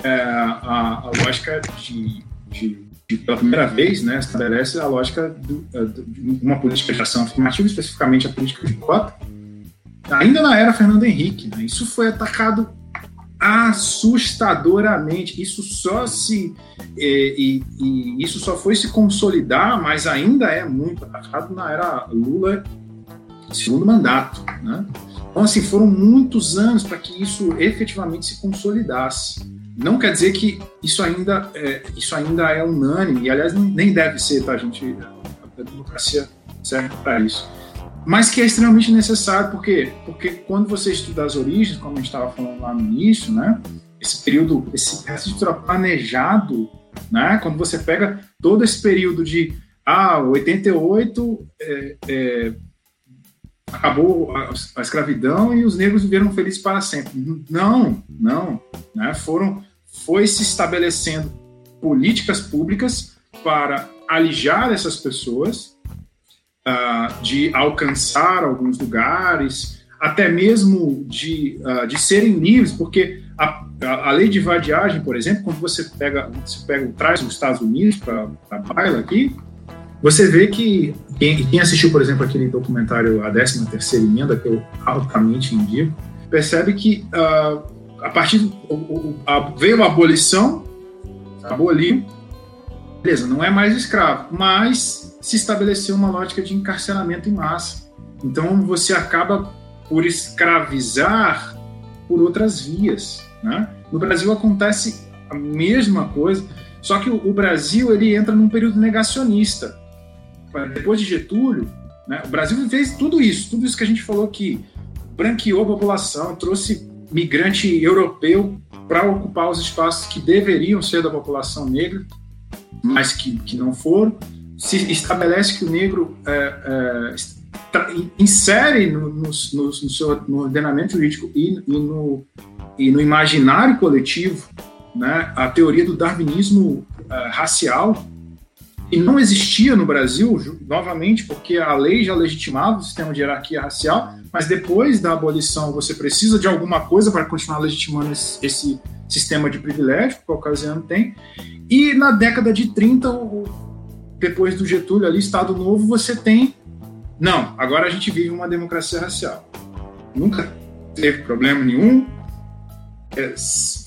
uh, a, a, lógica de, de que pela primeira vez né, estabelece a lógica do, de uma política de ação afirmativa, especificamente a política de cota, ainda na era Fernando Henrique. Né, isso foi atacado assustadoramente. Isso só se e, e, isso só foi se consolidar, mas ainda é muito atacado na era Lula segundo mandato, né? Então assim foram muitos anos para que isso efetivamente se consolidasse. Não quer dizer que isso ainda é, isso ainda é unânime, e aliás nem deve ser, tá, gente? A democracia serve para isso. Mas que é extremamente necessário, por quê? Porque quando você estuda as origens, como a gente estava falando lá no início, né? Esse período, esse registro planejado, né? Quando você pega todo esse período de ah, 88 é, é, acabou a, a, escravidão e os negros viveram felizes para sempre. Não, não. Né? Foram, foi se estabelecendo políticas públicas para alijar essas pessoas uh, de alcançar alguns lugares, até mesmo de, uh, de serem livres, porque a, a, a, lei de vadiagem, por exemplo, quando você pega, você pega traz os Estados Unidos para a baila aqui, você vê que quem, quem, assistiu, por exemplo, aquele documentário A 13 Terceira Emenda, que eu altamente indico, percebe que uh, a partir do, o, a, veio a abolição, aboliu, beleza, não é mais escravo, mas se estabeleceu uma lógica de encarceramento em massa. Então você acaba por escravizar por outras vias. Né? No Brasil acontece a mesma coisa, só que o, Brasil ele entra num período negacionista. Depois de Getúlio, né, o Brasil fez tudo isso, tudo isso que a gente falou aqui, branqueou a população, trouxe migrante europeu para ocupar os espaços que deveriam ser da população negra, mas que, que não foram. Se estabelece que o negro é, é, insere no, no, no, seu, no ordenamento jurídico e, e, no, e no imaginário coletivo né, a teoria do darwinismo uh, racial, que não existia no Brasil, novamente, porque a lei já legitimava o sistema de hierarquia racial, mas depois da abolição você precisa de alguma coisa para continuar legitimando esse, esse sistema de privilégio que o caucasiano tem. E na década de 30, o, depois do Getúlio ali, Estado Novo, você tem não, agora a gente vive uma democracia racial. Nunca teve problema nenhum. É,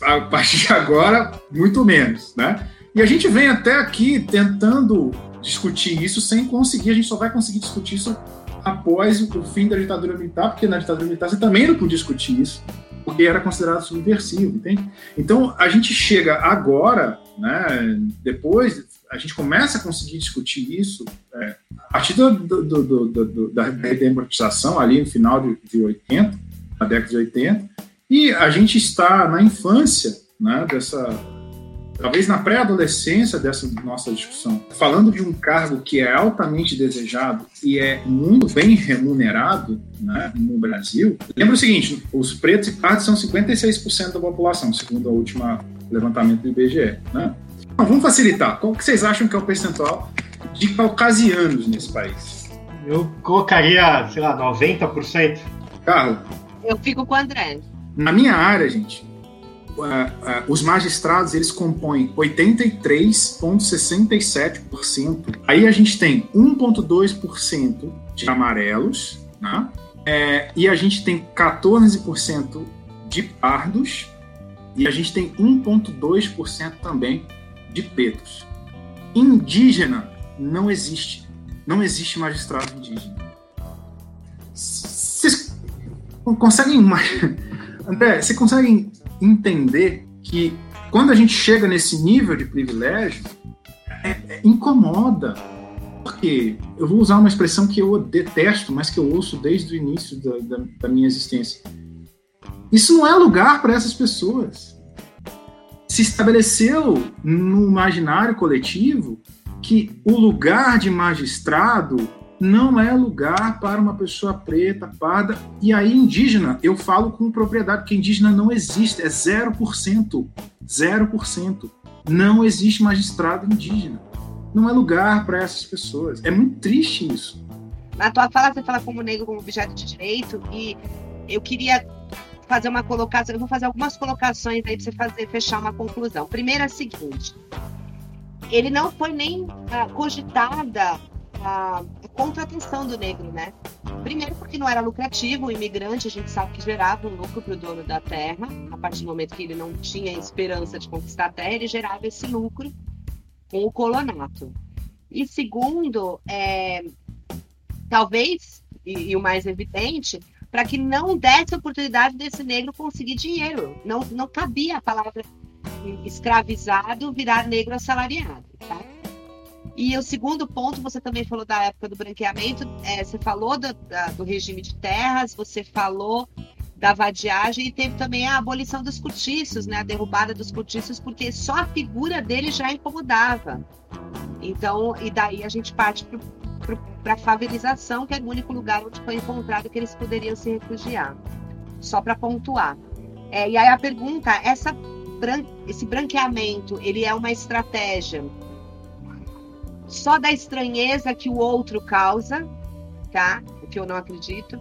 a partir de agora, muito menos, né? E a gente vem até aqui tentando discutir isso sem conseguir. A gente só vai conseguir discutir isso após o fim da ditadura militar, porque na ditadura militar você também não podia discutir isso, porque era considerado subversivo, entende? Então a gente chega agora, né, depois a gente começa a conseguir discutir isso é, a partir do, do, do, da democratização, ali no final de, de 80, na década de 80, e a gente está na infância né, dessa. Talvez na pré-adolescência dessa nossa discussão, falando de um cargo que é altamente desejado e é muito bem remunerado né, no Brasil. Lembra o seguinte: os pretos e pardos são 56% da população, segundo a última levantamento do IBGE. Né? Então, vamos facilitar. Qual que vocês acham que é o percentual de caucasianos nesse país? Eu colocaria, sei lá, 90%. Carlos? Eu fico com o André. Na minha área, gente, uh, os magistrados eles compõem 83,67%. Aí a gente tem 1,2% de amarelos, né? É, e a gente tem 14% de pardos e a gente tem 1,2% também de pretos. Indígena não existe. Não existe magistrado indígena. Vocês conseguem. André, vocês conseguem entender que quando a gente chega nesse nível de privilégio, é, é, incomoda. Porque eu vou usar uma expressão que eu detesto, mas que eu ouço desde o início da, da, da minha existência. Isso não é lugar para essas pessoas se estabeleceu no imaginário coletivo que o lugar de magistrado não é lugar para uma pessoa preta, parda, e aí indígena, eu falo com propriedade, porque indígena não existe, é 0%. 0%. Não existe magistrado indígena. Não é lugar para essas pessoas. É muito triste isso. Na tua fala, você fala como negro como objeto de direito, e eu queria fazer uma colocação, eu vou fazer algumas colocações aí para você fazer fechar uma conclusão. Primeiro é a seguinte: ele não foi nem ah, cogitada a, a contratação do negro, né? Primeiro porque não era lucrativo, o imigrante a gente sabe que gerava um lucro para o dono da terra, a partir do momento que ele não tinha esperança de conquistar a terra, ele gerava esse lucro com o colonato. E segundo, é, talvez, e, e o mais evidente, para que não desse oportunidade desse negro conseguir dinheiro. Não, não cabia a palavra escravizado virar negro assalariado. Tá? E o segundo ponto, você também falou da época do branqueamento, é, você falou do, da, do regime de terras, você falou da vadiagem e teve também a abolição dos cortiços, né, a derrubada dos cortiços, porque só a figura dele já incomodava. Então, e daí a gente parte para a favelização, que é o único lugar onde foi encontrado que eles poderiam se refugiar. Só para pontuar. É, e aí a pergunta, essa esse branqueamento, ele é uma estratégia só da estranheza que o outro causa, tá? O que eu não acredito.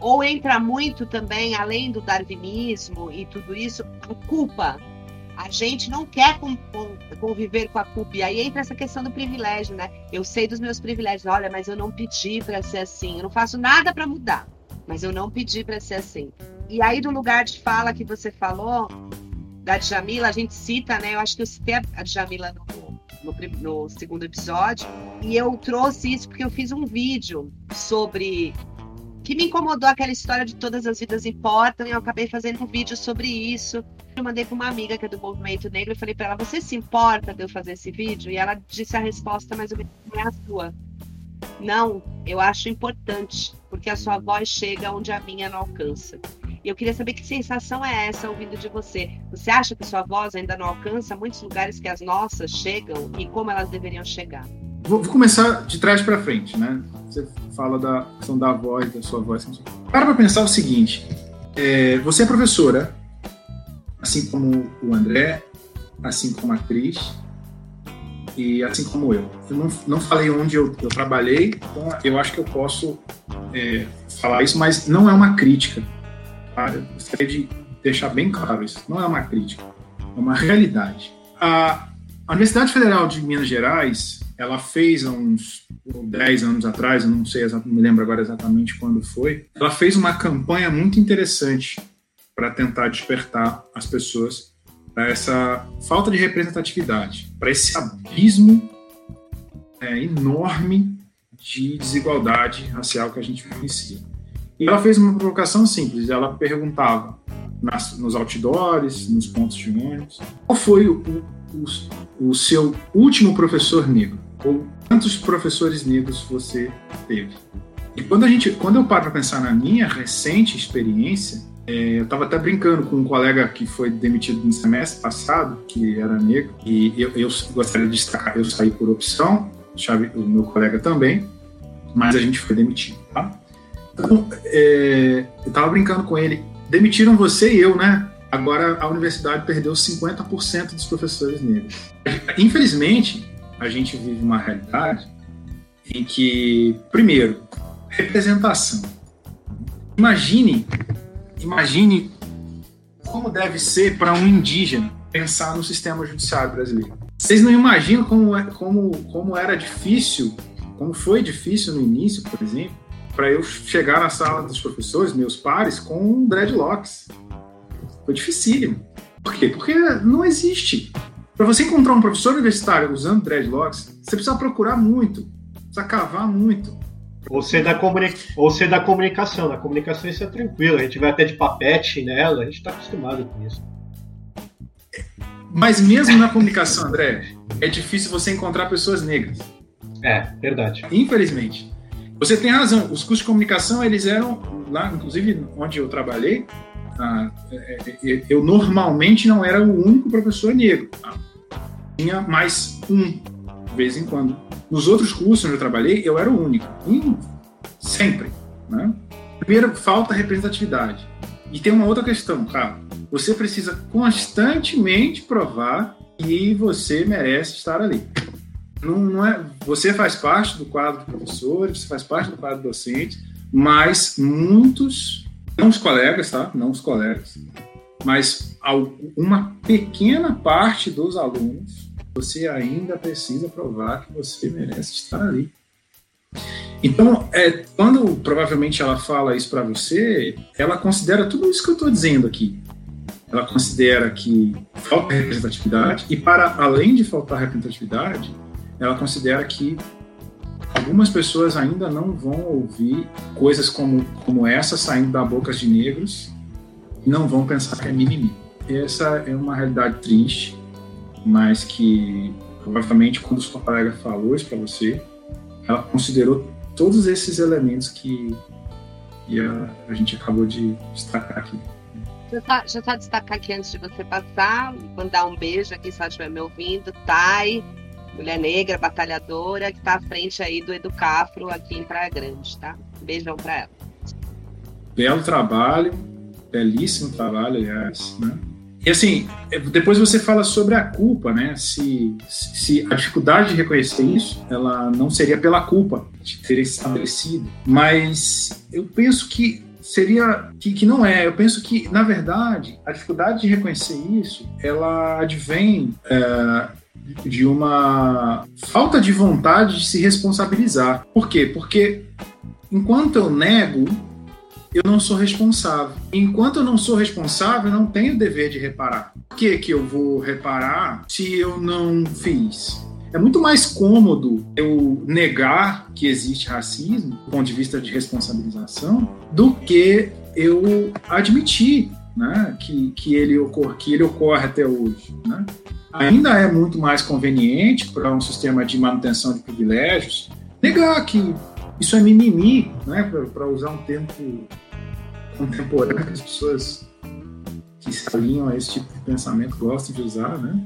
Ou entra muito também, além do darwinismo e tudo isso, a culpa. A gente não quer conviver com a culpa. E aí entra essa questão do privilégio, né? Eu sei dos meus privilégios. Olha, mas eu não pedi para ser assim. Eu não faço nada para mudar. Mas eu não pedi para ser assim. E aí, do lugar de fala que você falou, da Djamila, a gente cita, né? Eu acho que eu citei a Djamila no, no, no, segundo episódio. E eu trouxe isso porque eu fiz um vídeo sobre. que me incomodou aquela história de todas as vidas importam, e eu acabei fazendo um vídeo sobre isso. Eu mandei para uma amiga que é do movimento negro e falei para ela: Você se importa de eu fazer esse vídeo? E ela disse a resposta, mas o não é a sua. Não, eu acho importante, porque a sua voz chega onde a minha não alcança. E eu queria saber que sensação é essa ouvindo de você. Você acha que sua voz ainda não alcança muitos lugares que as nossas chegam e como elas deveriam chegar? Vou, começar de trás para frente, né? Você fala da questão da voz, da sua voz. Para para pensar o seguinte: é, você é professora, assim como o André, assim como a Cris, e assim como eu. Eu não, não falei onde eu, eu trabalhei, então eu acho que eu posso é, falar isso, mas não é uma crítica eu gostaria de deixar bem claro isso. Não é uma crítica, é uma realidade. A, a Universidade Federal de Minas Gerais, ela fez há uns 10 anos atrás, eu não sei, não me lembro agora exatamente quando foi, ela fez uma campanha muito interessante para tentar despertar as pessoas para essa falta de representatividade, para esse abismo é, enorme de desigualdade racial que a gente vivencia. E ela fez uma provocação simples. Ela perguntava nas, nos outdoors, nos pontos de ônibus, qual foi o, o, o seu último professor negro? Ou quantos professores negros você teve? E quando, a gente, quando eu paro para pensar na minha recente experiência, é, eu estava até brincando com um colega que foi demitido no semestre passado, que era negro, e eu, eu gostaria de destacar, eu saí por opção, o meu colega também, mas a gente foi demitido, é, eu tava brincando com ele. Demitiram você e eu, né? Agora a universidade perdeu 50% dos professores negros. Infelizmente, a gente vive uma realidade em que, primeiro, representação. Imagine, imagine como deve ser para um indígena pensar no sistema judiciário brasileiro. Vocês não imaginam como, é, como, como era difícil, como foi difícil no início, por exemplo, para eu chegar na sala dos professores, meus pares, com dreadlocks. Foi dificílimo. Por quê? Porque não existe. Para você encontrar um professor universitário usando dreadlocks, você precisa procurar muito, precisa cavar muito. Ou ser, da comuni... Ou ser da comunicação. Na comunicação isso é tranquilo. A gente vai até de papete nela, a gente está acostumado com isso. Mas mesmo na comunicação, André, é difícil você encontrar pessoas negras. É, verdade. Infelizmente. Você tem razão. Os cursos de comunicação, eles eram, lá, inclusive, onde eu trabalhei, ah, é, é, eu normalmente não era o único professor negro. Tá? Tinha mais um, de vez em quando. Nos outros cursos onde eu trabalhei, eu era o único. Um, sempre. Né? Primeiro, falta representatividade. E tem uma outra questão, cara. Você precisa constantemente provar que você merece estar ali não, não é, você faz parte do quadro de professores, você faz parte do quadro docente, mas muitos, não os colegas, tá? Não os colegas, mas uma pequena parte dos alunos, você ainda precisa provar que você merece estar ali. Então, é, quando provavelmente ela fala isso para você, ela considera tudo isso que eu estou dizendo aqui. Ela considera que falta representatividade, e para além de faltar representatividade, ela considera que algumas pessoas ainda não vão ouvir coisas como, como essa saindo da boca de negros e não vão pensar que é mimimi. Essa é uma realidade triste, mas que provavelmente quando sua colega falou isso para você, ela considerou todos esses elementos que, que a, a, gente acabou de destacar aqui. Já tá, já tá destacar aqui antes de você passar, mandar um beijo aqui, se ela estiver me ouvindo, Thay, mulher negra, batalhadora, que está à frente aí do Educafro aqui em Praia Grande, tá? Beijão para ela. Belo trabalho, belíssimo trabalho, aliás, né? E assim, é, depois você fala sobre a culpa, né? Se, se a dificuldade de reconhecer isso, ela não seria pela culpa de ter estabelecido. Mas eu penso que seria que, que não é. Eu penso que, na verdade, a dificuldade de reconhecer isso, ela advém é, de uma falta de vontade de se responsabilizar. Por quê? Porque enquanto eu nego eu não sou responsável. Enquanto eu não sou responsável, eu não tenho o dever de reparar. Por que, que eu vou reparar se eu não fiz? É muito mais cômodo eu negar que existe racismo, do ponto de vista de responsabilização, do que eu admitir né, que, que, ele ocorre, que ele ocorre até hoje. Né? Ainda é muito mais conveniente para um sistema de manutenção de privilégios negar que isso é mimimi, né, para usar um termo contemporâneo que as pessoas que se alinham a esse tipo de pensamento gostam de usar, né?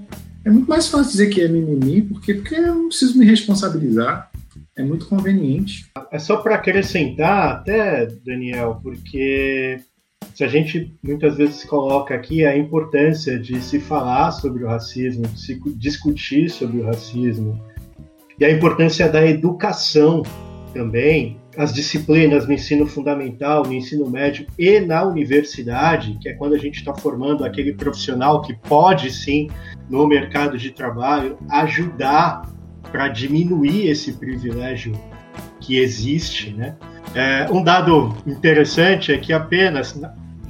É muito mais fácil dizer que é mimimi, porque, porque eu não preciso me responsabilizar. É muito conveniente. É só para acrescentar, até, Daniel, porque se a gente muitas vezes coloca aqui a importância de se falar sobre o racismo, de se discutir sobre o racismo, e a importância da educação também, as disciplinas no ensino fundamental, no ensino médio e na universidade, que é quando a gente está formando aquele profissional que pode sim, no mercado de trabalho, ajudar para diminuir esse privilégio que existe. Né? É, um dado interessante é que apenas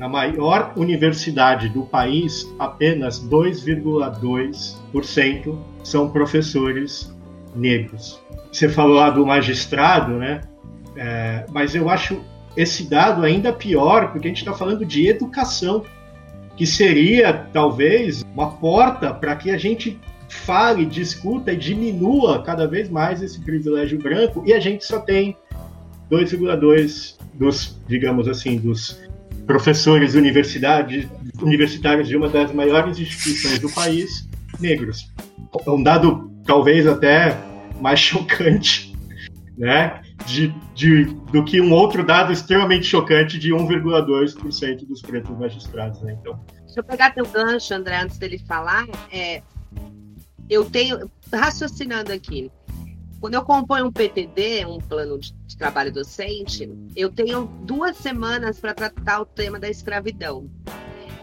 na, maior universidade do país, apenas 2,2% são professores negros. Você falou lá do magistrado, né? É, mas eu acho esse dado ainda pior, porque a gente está falando de educação, que seria talvez uma porta para que a gente fale, discuta e diminua cada vez mais esse privilégio branco, e a gente só tem 2,2 dos, digamos assim, dos professores universidade, universitários de uma das maiores instituições do país, negros. É um dado talvez até mais chocante, né? De, de, do que um outro dado extremamente chocante de 1,2% dos pretos magistrados. Né? Então, Deixa eu pegar teu gancho, André, antes dele falar. É, eu tenho, raciocinando aqui, quando eu componho um PTD, um plano de, de trabalho docente, eu tenho duas semanas para tratar o tema da escravidão,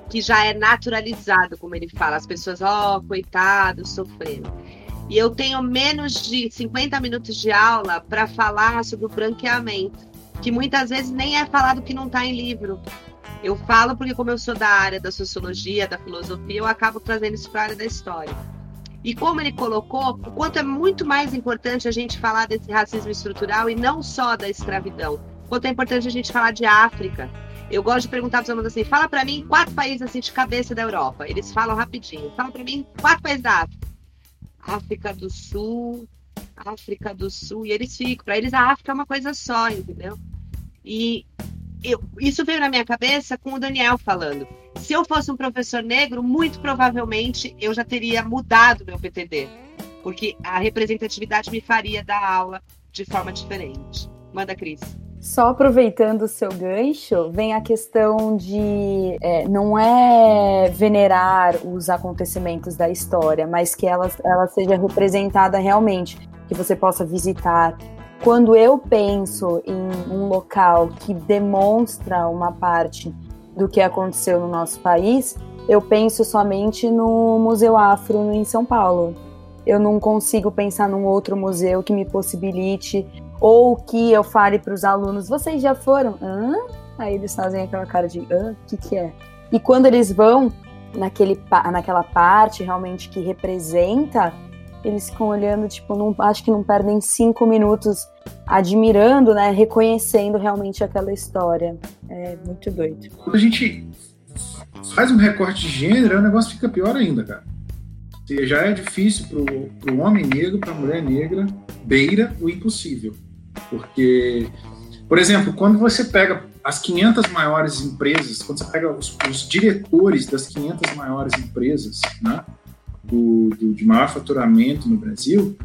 que já é naturalizado, como ele fala, as pessoas, ó, oh, coitado, sofrendo. E eu tenho menos de 50 minutos de aula para falar sobre o branqueamento, que muitas vezes nem é falado que não está em livro. Eu falo porque, como eu sou da área da sociologia, da filosofia, eu acabo trazendo isso para a área da história. E como ele colocou, o quanto é muito mais importante a gente falar desse racismo estrutural e não só da escravidão. Quanto é importante a gente falar de África. Eu gosto de perguntar para os alunos assim: fala para mim quatro países assim de cabeça da Europa. Eles falam rapidinho. Fala para mim quatro países da África. África do Sul, África do Sul, e eles ficam, para eles a África é uma coisa só, entendeu? E eu, isso veio na minha cabeça com o Daniel falando. Se eu fosse um professor negro, muito provavelmente eu já teria mudado meu PTD, porque a representatividade me faria dar aula de forma diferente. Manda, Cris. Só aproveitando o seu gancho, vem a questão de é, não é venerar os acontecimentos da história, mas que ela, ela seja representada realmente, que você possa visitar. Quando eu penso em um local que demonstra uma parte do que aconteceu no nosso país, eu penso somente no Museu Afro em São Paulo. Eu não consigo pensar num outro museu que me possibilite ou que eu fale para os alunos, vocês já foram? Hã? Aí eles fazem aquela cara de? O que, que é? E quando eles vão naquele, naquela parte realmente que representa, eles ficam olhando, tipo, não, acho que não perdem cinco minutos admirando, né? Reconhecendo realmente aquela história. É muito doido. Quando a gente faz um recorte de gênero, o negócio fica pior ainda, cara. Já é difícil para o homem negro, para a mulher negra, beira o impossível. Porque, por exemplo, quando você pega as 500 maiores empresas, quando você pega os, os diretores das 500 maiores empresas, né, do, do, de maior faturamento no Brasil,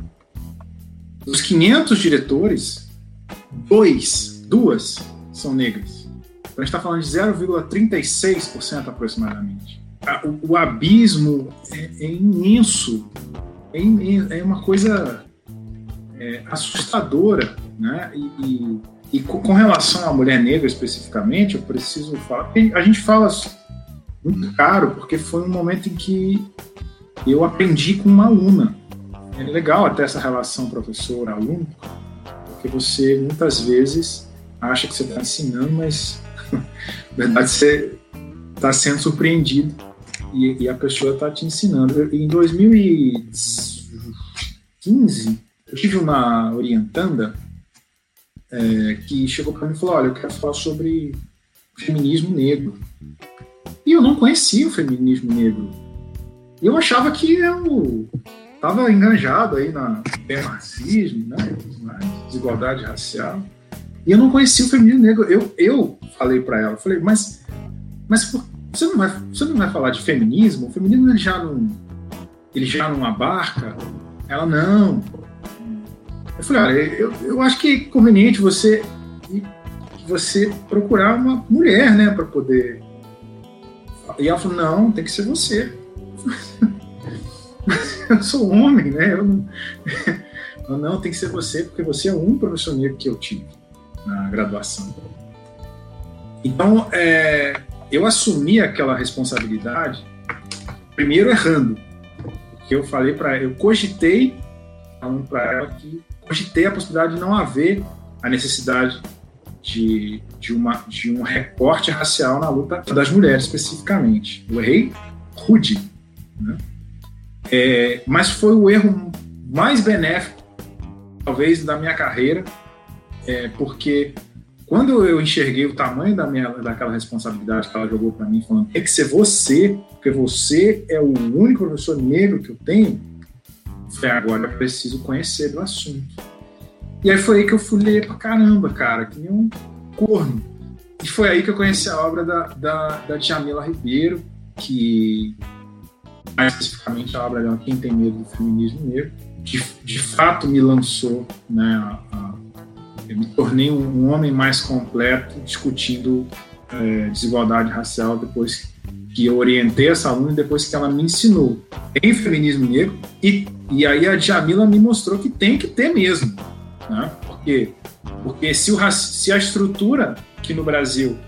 dos 500 diretores, dois, duas são negras. Então, a gente está falando de 0,36% aproximadamente. O, o, abismo é, é imenso, é, é, uma coisa é, assustadora, né? E, e, e, com relação à mulher negra especificamente, eu preciso falar. A gente fala muito caro porque foi um momento em que eu aprendi com uma aluna. É legal até essa relação professor-aluno, porque você muitas vezes acha que você está ensinando, mas na verdade você está sendo surpreendido e, e a pessoa está te ensinando. Em 2015, eu tive uma orientanda é, que chegou para mim e falou: Olha, eu quero falar sobre feminismo negro. E eu não conhecia o feminismo negro. E eu achava que eu estava enganjado aí na marxismo, né, desigualdade racial. E eu não conhecia o feminismo negro. Eu, eu falei para ela, falei, mas, mas você, não vai, você não vai falar de feminismo? O feminismo ele já não, ele já não abarca? Ela, não. Eu falei, olha, eu, eu acho que é conveniente você, você procurar uma mulher, né, para poder. E ela falou, não, tem que ser você. eu sou homem, né? Eu não... não, tem que ser você, porque você é um professor negro que eu tive na graduação. Então, é, eu assumi aquela responsabilidade, primeiro errando, porque eu falei para eu cogitei, falando para ela que cogitei a possibilidade de não haver a necessidade de, de, uma, de um recorte racial na luta das mulheres especificamente. Eu errei rude, né? É, mas foi o erro mais benéfico, talvez, da minha carreira, é, porque quando eu enxerguei o tamanho da minha, daquela responsabilidade que ela jogou para mim, falando tem que ser você, porque você é o único professor negro que eu tenho, falei, agora eu preciso conhecer do assunto. E aí foi aí que eu fui ler pra caramba, cara, que nem um corno. E foi aí que eu conheci a obra da, da, da Djamila Ribeiro, que mais especificamente a obra dela, Quem Tem Medo do Feminismo Negro, de, de fato me lançou, né, a, a, eu me tornei um, homem mais completo discutindo é, desigualdade racial depois que eu orientei essa aluna e depois que ela me ensinou em feminismo negro e, e aí a Jamila me mostrou que tem que ter mesmo, né? Porque porque se, o, se a estrutura que no Brasil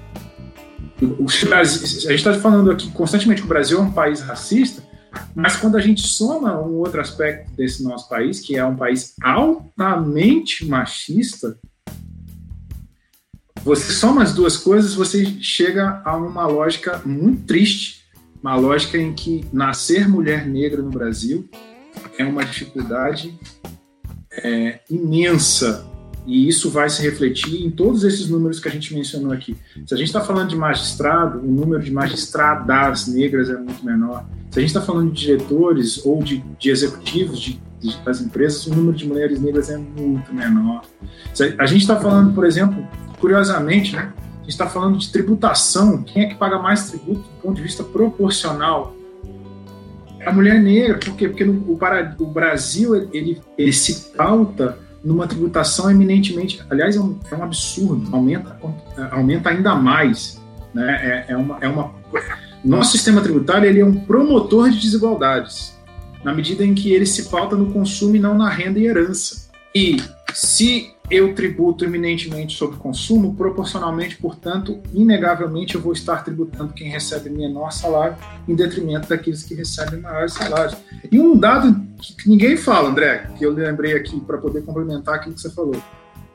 o Brasil, a gente está falando aqui constantemente que o Brasil é um país racista, mas quando a gente soma um outro aspecto desse nosso país, que é um país altamente machista, você soma as duas coisas, você chega a uma lógica muito triste, uma lógica em que nascer mulher negra no Brasil é uma dificuldade é, imensa e isso vai se refletir em todos esses números que a gente mencionou aqui. Se a gente está falando de magistrado, o número de magistradas negras é muito menor. Se a gente está falando de diretores ou de, de executivos de, de, das empresas, o número de mulheres negras é muito menor. Se a gente está falando, por exemplo, curiosamente, né? A gente está falando de tributação. Quem é que paga mais tributo do ponto de vista proporcional? É a mulher negra. Por quê? Porque no, o, Brasil ele, ele se pauta numa tributação eminentemente, aliás, é um, é um absurdo, aumenta, aumenta ainda mais. Né? É, é, uma, é uma, nosso sistema tributário ele é um promotor de desigualdades, na medida em que ele se pauta no consumo e não na renda e herança. E se eu tributo eminentemente sobre consumo, proporcionalmente, portanto, inegavelmente eu vou estar tributando quem recebe menor salário em detrimento daqueles que recebem maiores salários. E um dado que ninguém fala, André, que eu lembrei aqui para poder complementar aquilo que você falou.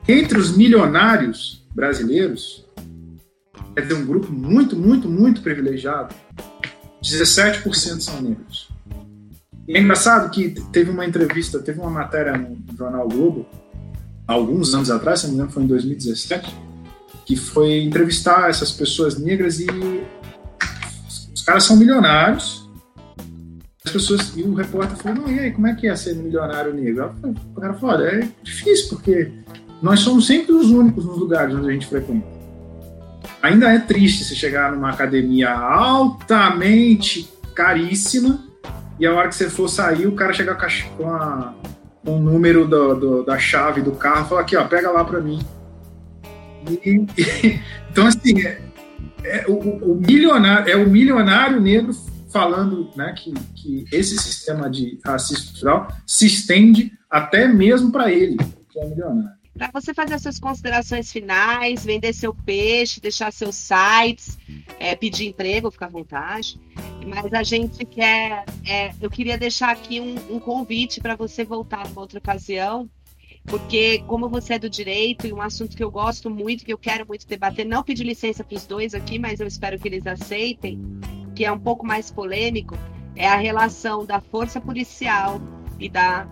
Entre os milionários brasileiros, é ter um grupo muito, muito, muito privilegiado, 17% são negros. E é engraçado que teve uma entrevista, teve uma matéria no jornal Globo, alguns anos atrás, se não me engano foi em 2017, que foi entrevistar essas pessoas negras e os caras são milionários. As pessoas, e o repórter falou, não, e aí, como é que é ser milionário negro? O cara falou, olha, é difícil, porque nós somos sempre os únicos nos lugares onde a gente frequenta. Ainda é triste se chegar numa academia altamente caríssima e a hora que você for sair, o cara chega com, a, com o número do, do, da chave do carro e fala aqui, ó, pega lá para mim. E, e, então, assim, é, é o, o, milionário, é o milionário negro falando né, que, que esse sistema de racismo estrutural se estende até mesmo para ele, que é milionário para você fazer as suas considerações finais, vender seu peixe, deixar seus sites, é, pedir emprego, fica à vontade. Mas a gente quer. É, eu queria deixar aqui um, um convite para você voltar numa outra ocasião, porque, como você é do direito, e um assunto que eu gosto muito, que eu quero muito debater, não pedir licença para os dois aqui, mas eu espero que eles aceitem, que é um pouco mais polêmico, é a relação da força policial e da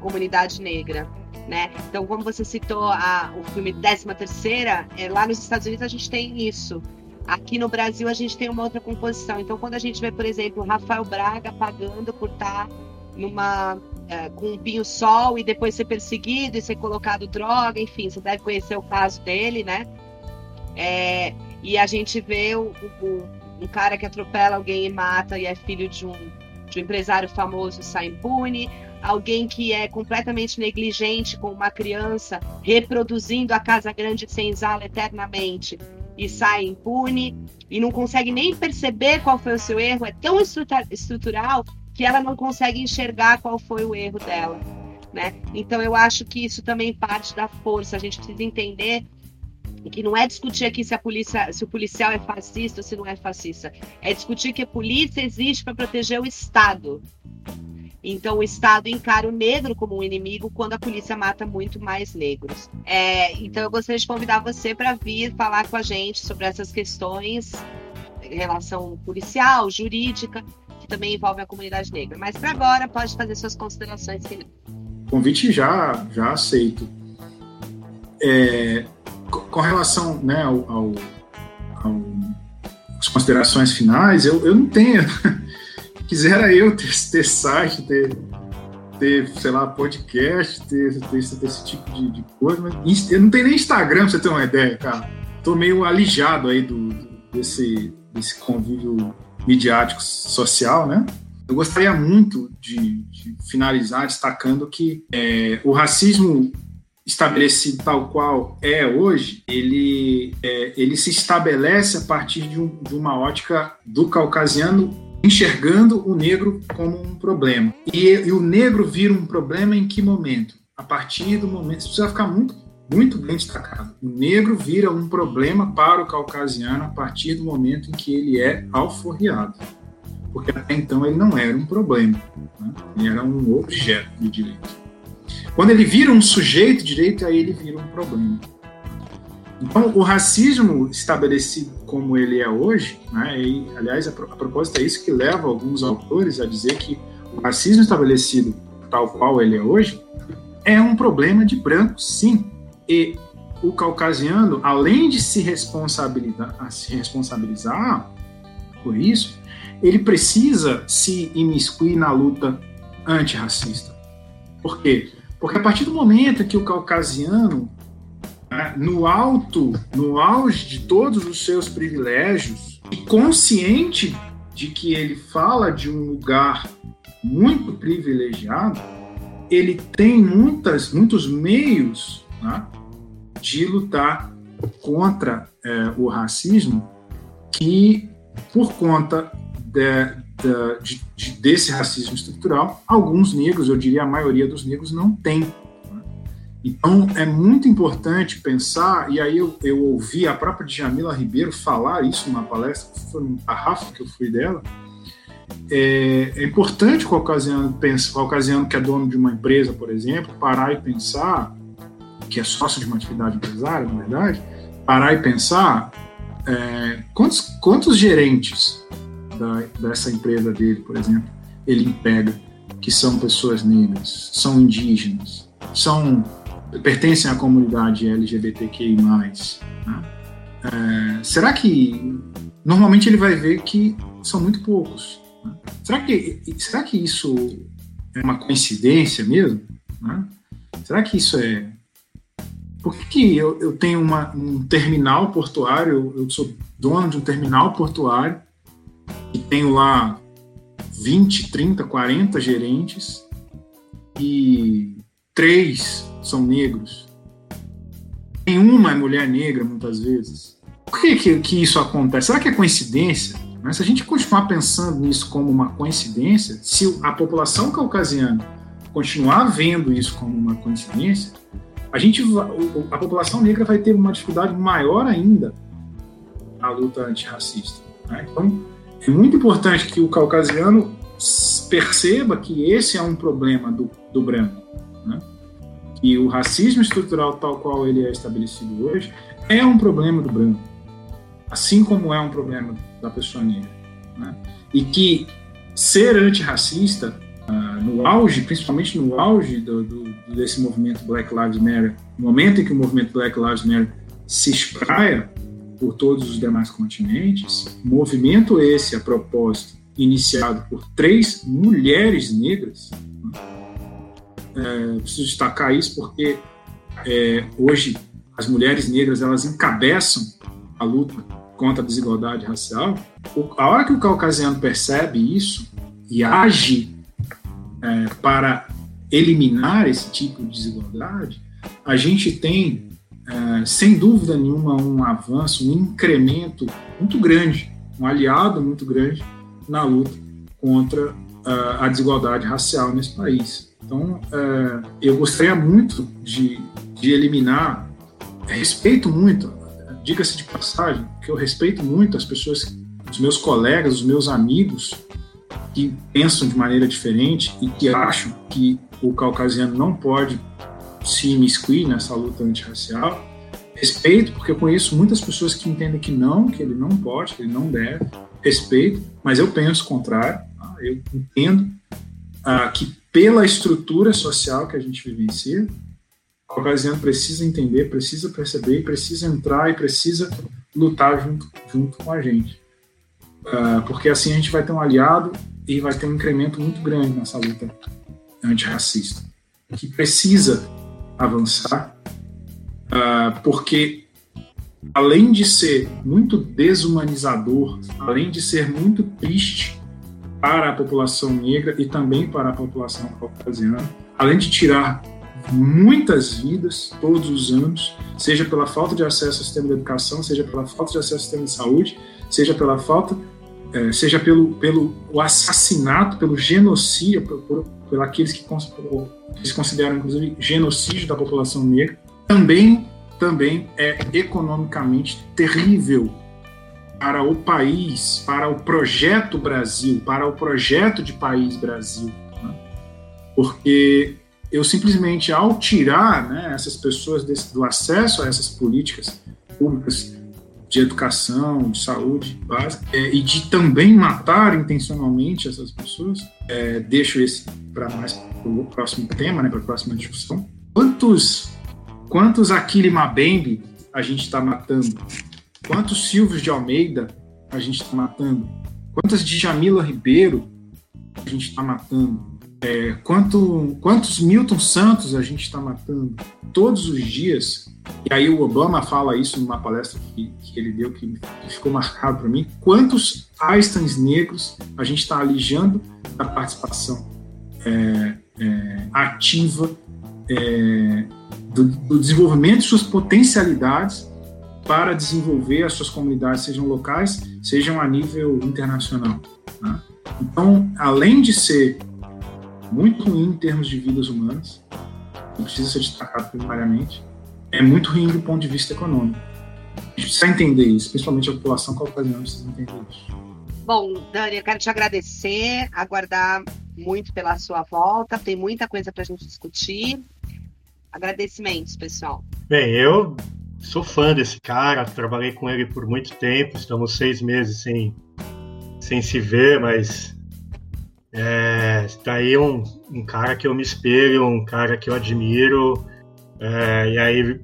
comunidade negra né? Então, como você citou a, o filme 13 Terceira, é, lá nos Estados Unidos a gente tem isso. Aqui no Brasil a gente tem uma outra composição. Então, quando a gente vê, por exemplo, Rafael Braga pagando por estar numa é, com um pinho-sol e depois ser perseguido e ser colocado droga, enfim, você deve conhecer o caso dele, né? É, e a gente vê o, o, um cara que atropela alguém e mata e é filho de um, de um empresário famoso sai impune alguém que é completamente negligente com uma criança, reproduzindo a casa grande sem senzala eternamente e sai impune e não consegue nem perceber qual foi o seu erro, é tão estrutural que ela não consegue enxergar qual foi o erro dela. Né? Então eu acho que isso também parte da força. A gente precisa entender que não é discutir aqui se a polícia, se o policial é fascista ou se não é fascista. É discutir que a polícia existe para proteger o Estado. Então, o Estado encara o negro como um inimigo quando a polícia mata muito mais negros. É, então, eu gostaria de convidar você para vir falar com a gente sobre essas questões, relação policial, jurídica, que também envolve a comunidade negra. Mas, para agora, pode fazer suas considerações. Convite já, já aceito. É, com relação né, ao, ao, ao, às considerações finais, eu, eu não tenho quisera eu ter, ter site, ter, ter, sei lá, podcast, ter, ter, ter esse tipo de, de, coisa, mas eu não tenho nem Instagram, pra você ter uma ideia, cara. Tô meio alijado aí do, desse, desse convívio midiático social, né? Eu gostaria muito de, de finalizar destacando que é, o racismo estabelecido tal qual é hoje, ele, é, ele se estabelece a partir de, um, de uma ótica do caucasiano enxergando o negro como um problema. E, e, o negro vira um problema em que momento? A partir do momento. Isso precisa ficar muito, muito bem destacado. O negro vira um problema para o caucasiano a partir do momento em que ele é alforriado. Porque até então ele não era um problema, né? ele era um objeto de direito. Quando ele vira um sujeito de direito, aí ele vira um problema. Então, o racismo estabelecido como ele é hoje, né, e, aliás, a, a propósito é isso que leva alguns autores a dizer que o racismo estabelecido tal qual ele é hoje é um problema de branco, sim. E o caucasiano, além de se responsabilizar, se responsabilizar por isso, ele precisa se imiscuir na luta antirracista. Por quê? Porque a partir do momento que o caucasiano né, no alto, no auge de todos os seus privilégios, e consciente de que ele fala de um lugar muito privilegiado, ele tem muitas, muitos meios né, de lutar contra é, o racismo que, por conta de, de, de, desse racismo estrutural, alguns negros, eu diria a maioria dos negros, não tem então, é muito importante pensar, e aí eu, eu ouvi a própria Djamila Ribeiro falar isso numa palestra, foi um tarrafo que eu fui dela, é, é importante o caucasiano, pensa, o caucasiano que é dono de uma empresa, por exemplo, parar e pensar, que é sócio de uma atividade empresária, na verdade, parar e pensar é, quantos, quantos gerentes da, dessa empresa dele, por exemplo, ele emprega que são pessoas negras, são indígenas, são pertencem à comunidade LGBTQI+. Né? É, será que normalmente ele vai ver que são muito poucos? Né? Será que será que isso é uma coincidência mesmo? Né? Será que isso é por que eu, eu tenho uma, um terminal portuário, eu sou dono de um terminal portuário e tenho lá 20, 30, 40 gerentes e três são negros. Nenhuma é mulher negra, muitas vezes. Por que, que, que isso acontece? Será que é coincidência? Mas se a gente continuar pensando nisso como uma coincidência, se a população caucasiana continuar vendo isso como uma coincidência, a gente a população negra vai ter uma dificuldade maior ainda na luta antirracista. Né? Então, é muito importante que o caucasiano perceba que esse é um problema do, do branco. Né? Que o racismo estrutural, tal qual ele é estabelecido hoje, é um problema do branco. Assim como é um problema da pessoa negra. Né? E que ser antirracista, uh, no auge, principalmente no auge do, do, desse movimento Black Lives Matter, no momento em que o movimento Black Lives Matter se espraia por todos os demais continentes, movimento esse, a propósito, iniciado por três mulheres negras, né? é, preciso destacar isso porque é, hoje as mulheres negras elas encabeçam a luta contra a desigualdade racial. A hora que o caucasiano percebe isso e age é, para eliminar esse tipo de desigualdade, a gente tem é, sem dúvida nenhuma, um avanço, um incremento muito grande, um aliado muito grande na luta contra uh, a desigualdade racial nesse país. Então, uh, eu gostaria muito de, de eliminar, respeito muito, diga-se de passagem, que eu respeito muito as pessoas, os meus colegas, os meus amigos que pensam de maneira diferente e que acham que o caucasiano não pode se imiscuir nessa luta antirracial. Respeito, porque eu conheço muitas pessoas que entendem que não, que ele não pode, que ele não deve. Respeito, mas eu penso o contrário. Tá? Eu entendo ah, que pela estrutura social que a gente vivencia, o caucasiano precisa entender, precisa perceber, precisa entrar e precisa lutar junto, junto com a gente. Ah, porque assim a gente vai ter um aliado e vai ter um incremento muito grande nessa luta antirracista, que precisa avançar, uh, porque além de ser muito desumanizador, além de ser muito triste para a população negra e também para a população caucasiana, além de tirar muitas vidas todos os anos, seja pela falta de acesso ao sistema de educação, seja pela falta de acesso ao sistema de saúde, seja pela falta, é, seja pelo, pelo o assassinato, pelo genocídio, por, por, por aqueles que eles consideram inclusive genocídio da população negra, também também é economicamente terrível para o país, para o projeto Brasil, para o projeto de país Brasil, né? porque eu simplesmente ao tirar né, essas pessoas desse, do acesso a essas políticas públicas de educação, de saúde básica, é, e de também matar intencionalmente essas pessoas, é, deixo esse para mais para o próximo tema, né, para a próxima discussão. Quantos, quantos Aquile Mabembe a gente está matando? Quantos Silvios de Almeida a gente está matando? Quantas Djamila Ribeiro a gente está matando? É, quanto, quantos Milton Santos a gente está matando todos os dias? E aí o Obama fala isso numa palestra que, que ele deu que, que ficou marcado para mim. Quantos Einsteins negros a gente está alijando da participação é, é, ativa é, do, do, desenvolvimento de suas potencialidades para desenvolver as suas comunidades, sejam locais, sejam a nível internacional. Né? Então, além de ser muito ruim em termos de vidas humanas, que precisa ser destacado primariamente, é muito ruim do ponto de vista econômico. A gente precisa entender isso, principalmente a população caucasiana precisa entender isso. Bom, Dani, eu quero te agradecer, aguardar muito pela sua volta, tem muita coisa para a gente discutir. Agradecimentos, pessoal. Bem, eu sou fã desse cara, trabalhei com ele por muito tempo, estamos seis meses sem, sem se ver, mas é, tá aí um, um cara que eu me espelho, um cara que eu admiro, é, e aí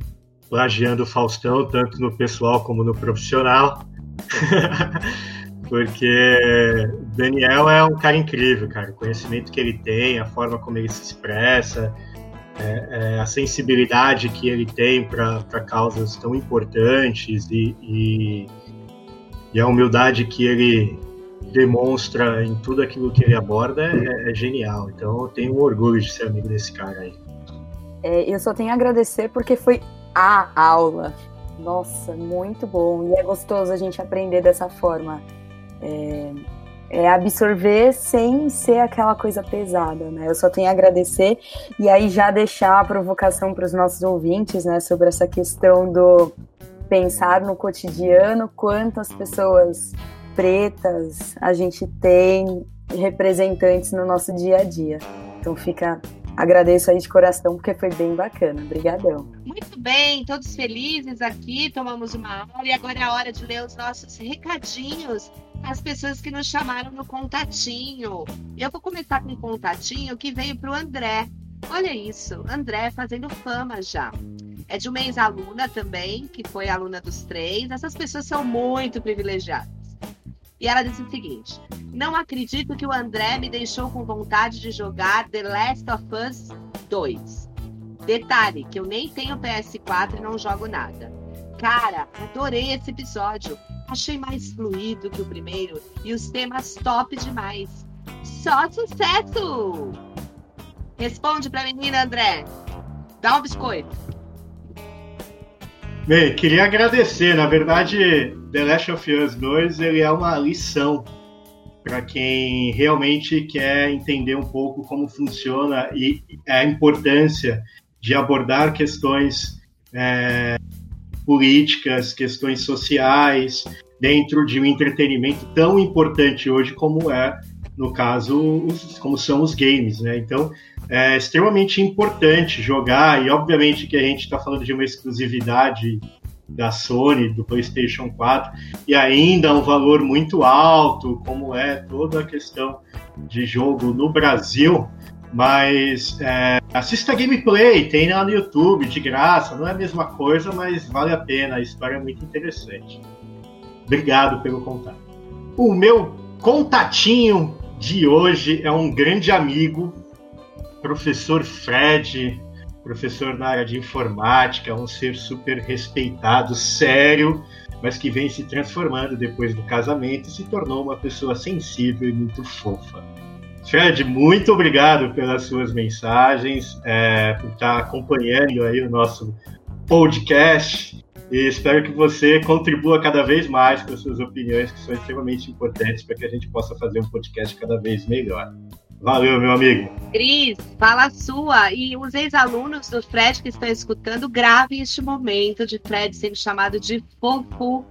plagiando o Faustão, tanto no pessoal como no profissional. Porque Daniel é um cara incrível, cara. O conhecimento que ele tem, a forma como ele se expressa, é, é, a sensibilidade que ele tem para causas tão importantes e, e, e, a humildade que ele demonstra em tudo aquilo que ele aborda é, é genial. Então eu tenho orgulho de ser amigo desse cara aí. É, eu só tenho a agradecer porque foi a aula. Nossa, muito bom. E é gostoso a gente aprender dessa forma. É, é absorver sem ser aquela coisa pesada, né? Eu só tenho a agradecer e aí já deixar a provocação para os nossos ouvintes, né, sobre essa questão do pensar no cotidiano, quantas pessoas pretas a gente tem representantes no nosso dia a dia. Então fica agradeço aí de coração porque foi bem bacana. Obrigadão. Muito bem, todos felizes aqui, tomamos uma aula e agora é a hora de ler os nossos recadinhos as pessoas que nos chamaram no contatinho. Eu vou começar com um contatinho que veio para o André. Olha isso, André fazendo fama já. É de uma ex-aluna também, que foi aluna dos três. Essas pessoas são muito privilegiadas. E ela disse o seguinte: Não acredito que o André me deixou com vontade de jogar The Last of Us 2. Detalhe, que eu nem tenho PS4 e não jogo nada. Cara, adorei esse episódio. Achei mais fluido que o primeiro e os temas top demais. Só sucesso! Responde pra menina, André. Dá um biscoito. Bem, queria agradecer. Na verdade, The Last of Us 2 ele é uma lição para quem realmente quer entender um pouco como funciona e a importância de abordar questões é, políticas, questões sociais, dentro de um entretenimento tão importante hoje como é, no caso, os, como são os games, né? Então, é extremamente importante jogar, e obviamente que a gente está falando de uma exclusividade da Sony, do PlayStation 4, e ainda um valor muito alto, como é toda a questão de jogo no Brasil, mas é, assista gameplay, tem lá no YouTube, de graça, não é a mesma coisa, mas vale a pena, a história é muito interessante. Obrigado pelo contato. O meu contatinho de hoje é um grande amigo, professor Fred, professor na área de informática, um ser super respeitado, sério, mas que vem se transformando depois do casamento e se tornou uma pessoa sensível e muito fofa. Fred, muito obrigado pelas suas mensagens, é, por estar acompanhando aí o nosso podcast e espero que você contribua cada vez mais com as suas opiniões, que são extremamente importantes para que a gente possa fazer um podcast cada vez melhor. Valeu, meu amigo. Cris, fala sua. E os ex-alunos do Fred que estão escutando, gravem este momento de Fred sendo chamado de fofo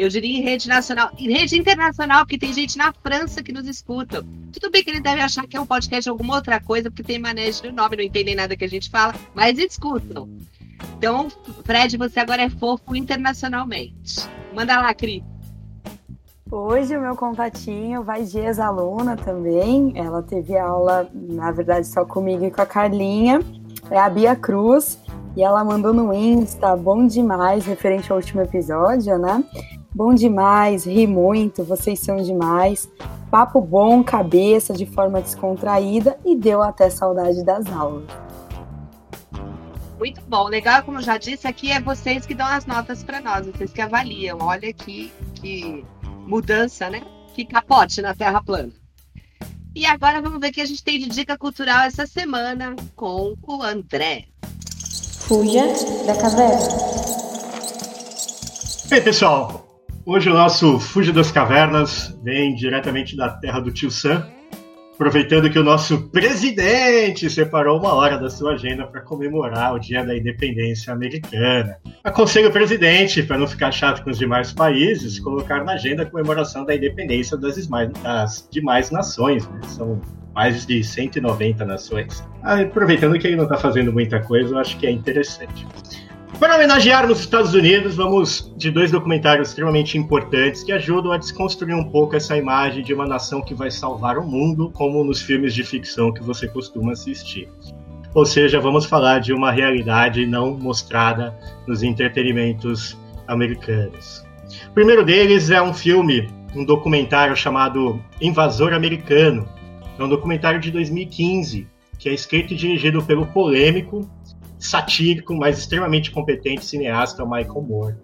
eu diria em rede nacional, em rede internacional, porque tem gente na França que nos escuta. Tudo bem que ele deve achar que é um podcast de alguma outra coisa, porque tem manejo no nome, não entendem nada que a gente fala, mas escutam. Então, Fred, você agora é fofo internacionalmente. Manda lá, Cris. Hoje o meu contatinho vai de ex-aluna também. Ela teve aula, na verdade, só comigo e com a Carlinha. É a Bia Cruz. E ela mandou no Insta, bom demais, referente ao último episódio, né? Bom demais, ri muito, vocês são demais. Papo bom, cabeça, de forma descontraída e deu até saudade das aulas. Muito bom, legal, como eu já disse, aqui é vocês que dão as notas para nós, vocês que avaliam. Olha que, que mudança, né? Que capote na Terra plana. E agora vamos ver o que a gente tem de dica cultural essa semana com o André. Fuja da caverna. Ei, pessoal, Hoje o nosso Fuja das Cavernas vem diretamente da terra do tio Sam, aproveitando que o nosso presidente separou uma hora da sua agenda para comemorar o Dia da Independência Americana. Aconselho o presidente, para não ficar chato com os demais países, colocar na agenda a comemoração da independência das demais, das demais nações. Né? São mais de 190 nações. Aproveitando que ele não está fazendo muita coisa, eu acho que é interessante. Para homenagear nos Estados Unidos, vamos de dois documentários extremamente importantes que ajudam a desconstruir um pouco essa imagem de uma nação que vai salvar o mundo, como nos filmes de ficção que você costuma assistir. Ou seja, vamos falar de uma realidade não mostrada nos entretenimentos americanos. O primeiro deles é um filme, um documentário chamado Invasor Americano. É um documentário de 2015 que é escrito e dirigido pelo polêmico satírico, mas extremamente competente cineasta Michael Moore.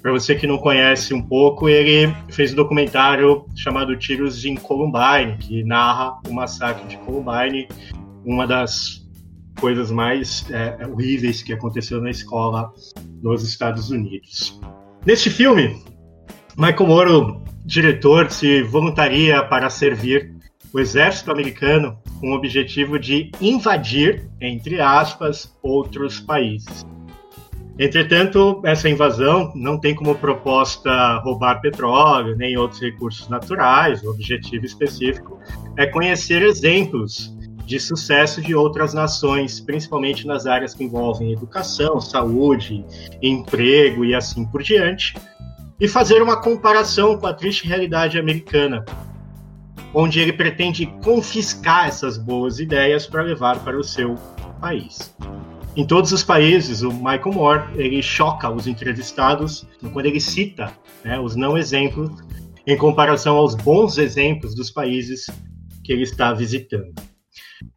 Para você que não conhece um pouco, ele fez um documentário chamado Tiros em Columbine, que narra o massacre de Columbine, uma das coisas mais é, horríveis que aconteceu na escola nos Estados Unidos. Neste filme, Michael Moore, diretor, se voluntaria para servir o exército americano com o objetivo de invadir, entre aspas, outros países. Entretanto, essa invasão não tem como proposta roubar petróleo nem outros recursos naturais. O objetivo específico é conhecer exemplos de sucesso de outras nações, principalmente nas áreas que envolvem educação, saúde, emprego e assim por diante, e fazer uma comparação com a triste realidade americana, onde ele pretende confiscar essas boas ideias para levar para o seu país. Em todos os países, o Michael Moore ele choca os entrevistados quando ele cita né, os não exemplos em comparação aos bons exemplos dos países que ele está visitando.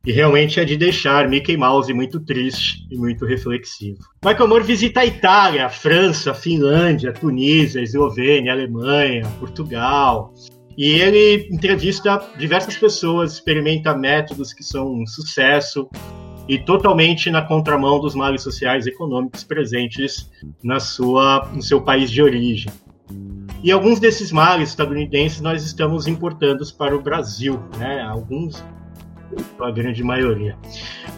E realmente é de deixar Mickey Mouse muito triste e muito reflexivo. Michael Moore visita a Itália, a França, a Finlândia, a Tunísia, a Eslovênia, a Alemanha, Portugal. E ele entrevista diversas pessoas, experimenta métodos que são um sucesso e totalmente na contramão dos males sociais e econômicos presentes na sua, no seu país de origem. E alguns desses males estadunidenses nós estamos importando para o Brasil, né? Alguns, a grande maioria.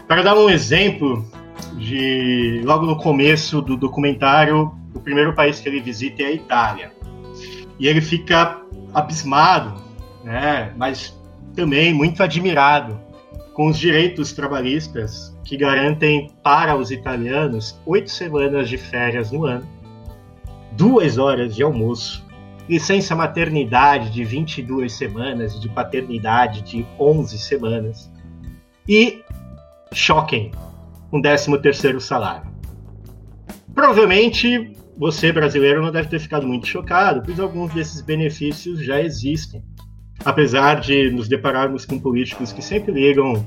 Para dar um exemplo de logo no começo do documentário, o primeiro país que ele visita é a Itália. E ele fica abismado, né? Mas também muito admirado com os direitos trabalhistas que garantem para os italianos oito semanas de férias no ano, duas horas de almoço, licença maternidade de 22 semanas e de paternidade de 11 semanas e choquem um 13 terceiro salário. Provavelmente você brasileiro não deve ter ficado muito chocado, pois alguns desses benefícios já existem apesar de nos depararmos com políticos que sempre ligam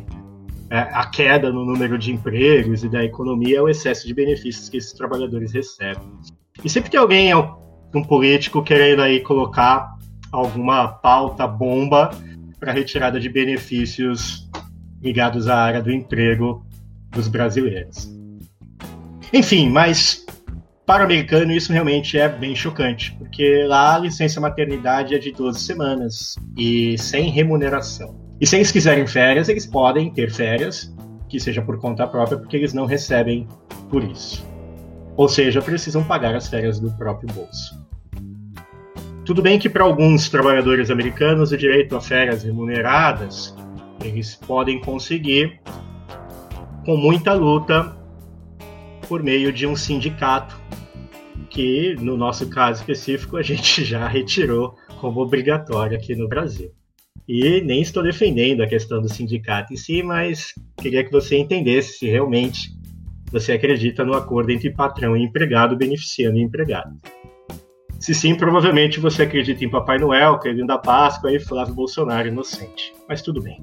é, a queda no número de empregos e da economia ao excesso de benefícios que esses trabalhadores recebem. E sempre tem alguém, um político, querendo aí colocar alguma pauta bomba para retirada de benefícios ligados à área do emprego dos brasileiros. Enfim, mas para o americano, isso realmente é bem chocante, porque lá a licença maternidade é de 12 semanas e sem remuneração. E se eles quiserem férias, eles podem ter férias, que seja por conta própria, porque eles não recebem por isso. Ou seja, precisam pagar as férias do próprio bolso. Tudo bem que para alguns trabalhadores americanos o direito a férias remuneradas eles podem conseguir com muita luta por meio de um sindicato que, no nosso caso específico, a gente já retirou como obrigatório aqui no Brasil. E nem estou defendendo a questão do sindicato em si, mas queria que você entendesse se realmente você acredita no acordo entre patrão e empregado beneficiando o empregado. Se sim, provavelmente você acredita em Papai Noel, Coelhinho da Páscoa e Flávio Bolsonaro inocente. Mas tudo bem.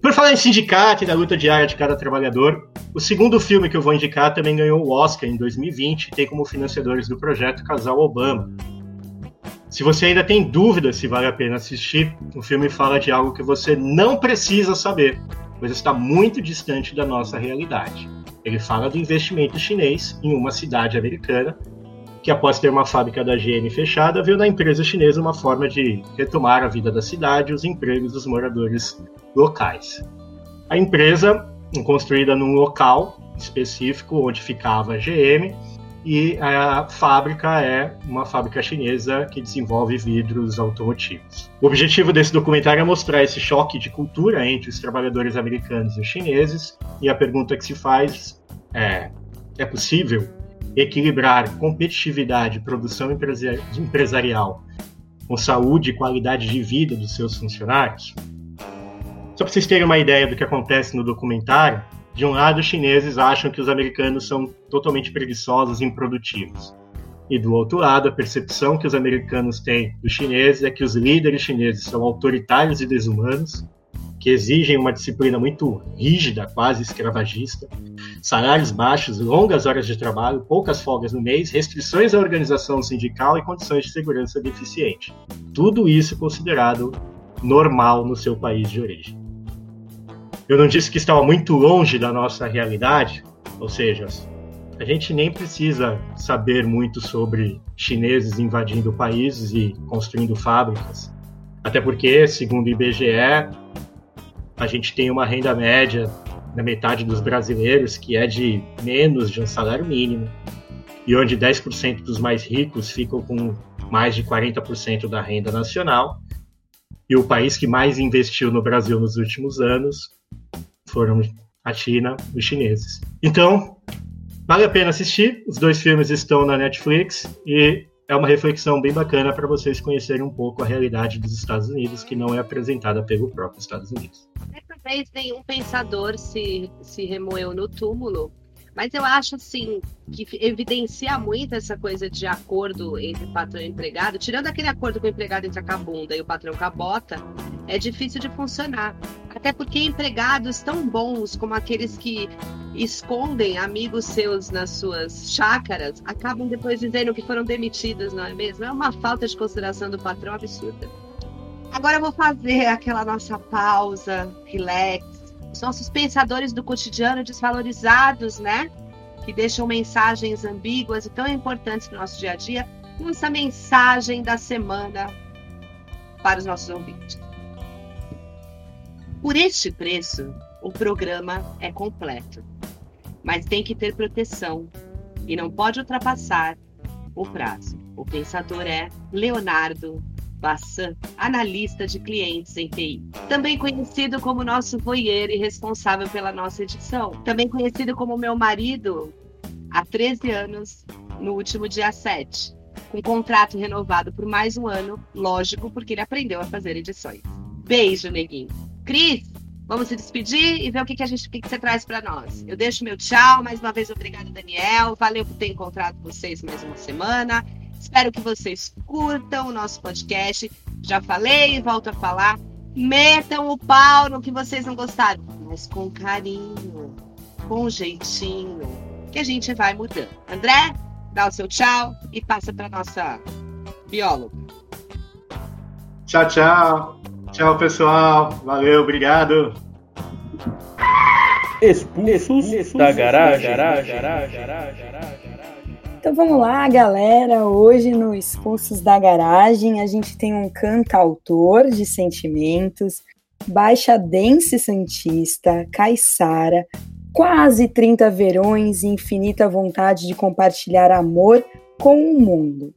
Por falar em sindicato e da luta diária de cada trabalhador, o segundo filme que eu vou indicar também ganhou o Oscar em 2020 e tem como financiadores do projeto Casal Obama. Se você ainda tem dúvida se vale a pena assistir, o filme fala de algo que você não precisa saber, pois está muito distante da nossa realidade. Ele fala do investimento chinês em uma cidade americana que, após ter uma fábrica da GM fechada, viu na empresa chinesa uma forma de retomar a vida da cidade e os empregos dos moradores locais. A empresa, construída num local específico onde ficava a GM, e a fábrica é uma fábrica chinesa que desenvolve vidros automotivos. O objetivo desse documentário é mostrar esse choque de cultura entre os trabalhadores americanos e chineses, e a pergunta que se faz é: é possível equilibrar competitividade produção empresarial com saúde e qualidade de vida dos seus funcionários? Só para vocês terem uma ideia do que acontece no documentário, de um lado, os chineses acham que os americanos são totalmente preguiçosos e improdutivos. E do outro lado, a percepção que os americanos têm dos chineses é que os líderes chineses são autoritários e desumanos, que exigem uma disciplina muito rígida, quase escravagista, salários baixos, longas horas de trabalho, poucas folgas no mês, restrições à organização sindical e condições de segurança deficiente. Tudo isso considerado normal no seu país de origem. Eu não disse que estava muito longe da nossa realidade, ou seja, a gente nem precisa saber muito sobre chineses invadindo países e construindo fábricas. Até porque, segundo o IBGE, a gente tem uma renda média na metade dos brasileiros que é de menos de um salário mínimo, e onde 10% dos mais ricos ficam com mais de 40% da renda nacional. E o país que mais investiu no Brasil nos últimos anos foram a China, os chineses. Então, vale a pena assistir. Os dois filmes estão na Netflix e é uma reflexão bem bacana para vocês conhecerem um pouco a realidade dos Estados Unidos, que não é apresentada pelo próprio Estados Unidos. Dessa vez, nenhum pensador se, se remoeu no túmulo, mas eu acho assim que evidencia muito essa coisa de acordo entre patrão e empregado. Tirando aquele acordo com o empregado entre a bunda e o patrão com a bota, é difícil de funcionar. Até porque empregados tão bons como aqueles que escondem amigos seus nas suas chácaras acabam depois dizendo que foram demitidos, não é mesmo? É uma falta de consideração do patrão absurda. Agora eu vou fazer aquela nossa pausa, relax. Os nossos pensadores do cotidiano desvalorizados, né? Que deixam mensagens ambíguas e tão importantes para o nosso dia a dia. Essa mensagem da semana para os nossos ouvintes. Por este preço, o programa é completo, mas tem que ter proteção e não pode ultrapassar o prazo. O pensador é Leonardo Bassan, analista de clientes em TI. Também conhecido como nosso voyeur e responsável pela nossa edição. Também conhecido como meu marido há 13 anos, no último dia 7. Com contrato renovado por mais um ano, lógico, porque ele aprendeu a fazer edições. Beijo, neguinho. Cris, vamos se despedir e ver o que, que a gente, o que, que você traz para nós. Eu deixo meu tchau, mais uma vez obrigado, Daniel. Valeu por ter encontrado vocês mais uma semana. Espero que vocês curtam o nosso podcast. Já falei e volto a falar. Metam o pau no que vocês não gostaram, mas com carinho, com jeitinho, que a gente vai mudando. André, dá o seu tchau e passa para nossa bióloga. Tchau, tchau. Tchau, pessoal. Valeu, obrigado. Expulsos, da garagem. Então vamos lá, galera. Hoje no Expulsos da Garagem a gente tem um cantautor de sentimentos, baixadense santista, caiçara, quase 30 verões e infinita vontade de compartilhar amor com o mundo.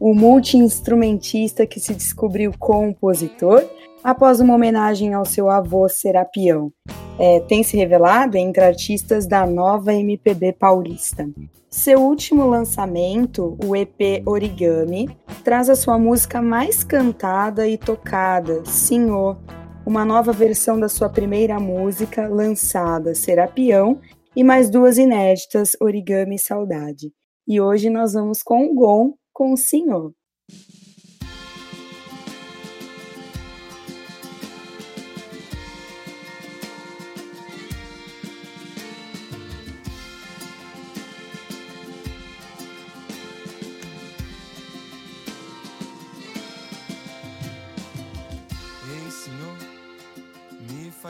O multi-instrumentista que se descobriu compositor após uma homenagem ao seu avô Serapião. É, tem se revelado entre artistas da nova MPB paulista. Seu último lançamento, o EP Origami, traz a sua música mais cantada e tocada, Senhor, uma nova versão da sua primeira música lançada, Serapião, e mais duas inéditas, Origami e Saudade. E hoje nós vamos com o Gon com o Senhor.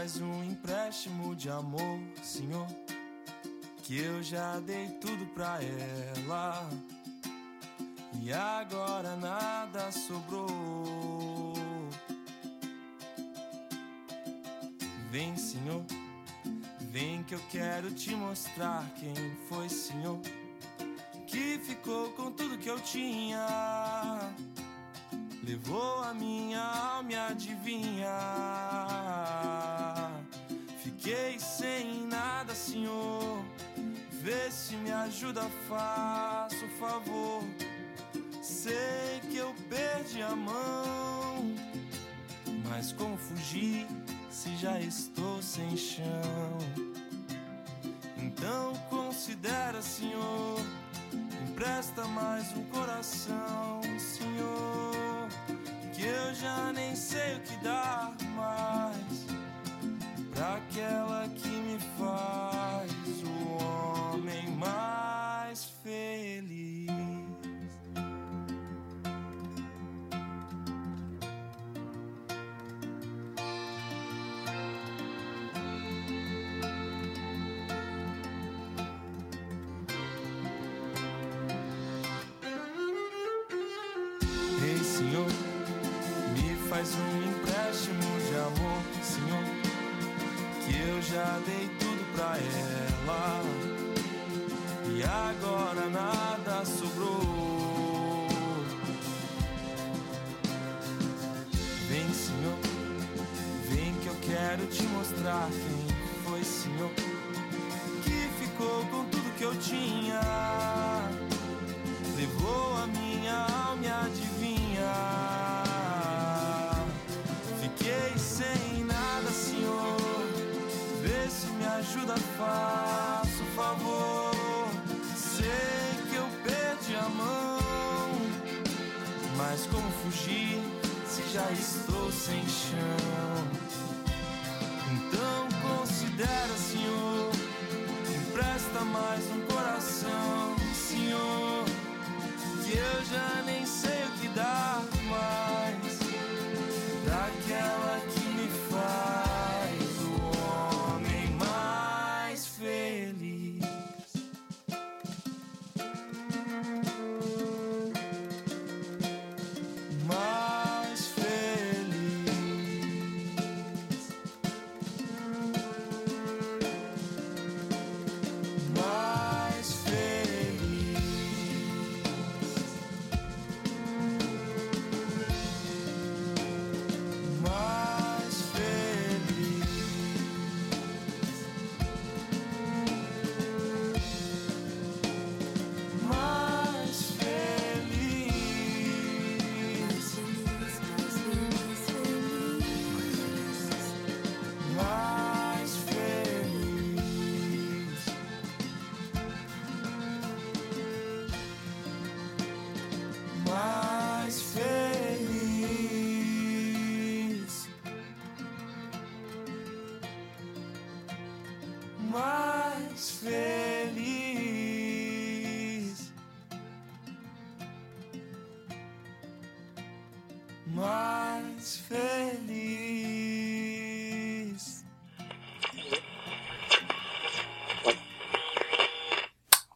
Faz um empréstimo de amor, Senhor. Que eu já dei tudo pra ela. E agora nada sobrou. Vem, Senhor. Vem que eu quero te mostrar quem foi, Senhor. Que ficou com tudo que eu tinha levou a minha alma e adivinha. Fiquei sem nada, Senhor. Vê se me ajuda, faça o favor. Sei que eu perdi a mão, mas como fugir se já estou sem chão? Então considera, Senhor, empresta mais um coração, Senhor que eu já nem sei o que dar mais pra aquela que me faz o homem mais feliz. mais um empréstimo de amor, senhor. Que eu já dei tudo pra ela e agora nada sobrou. Vem, senhor, vem que eu quero te mostrar quem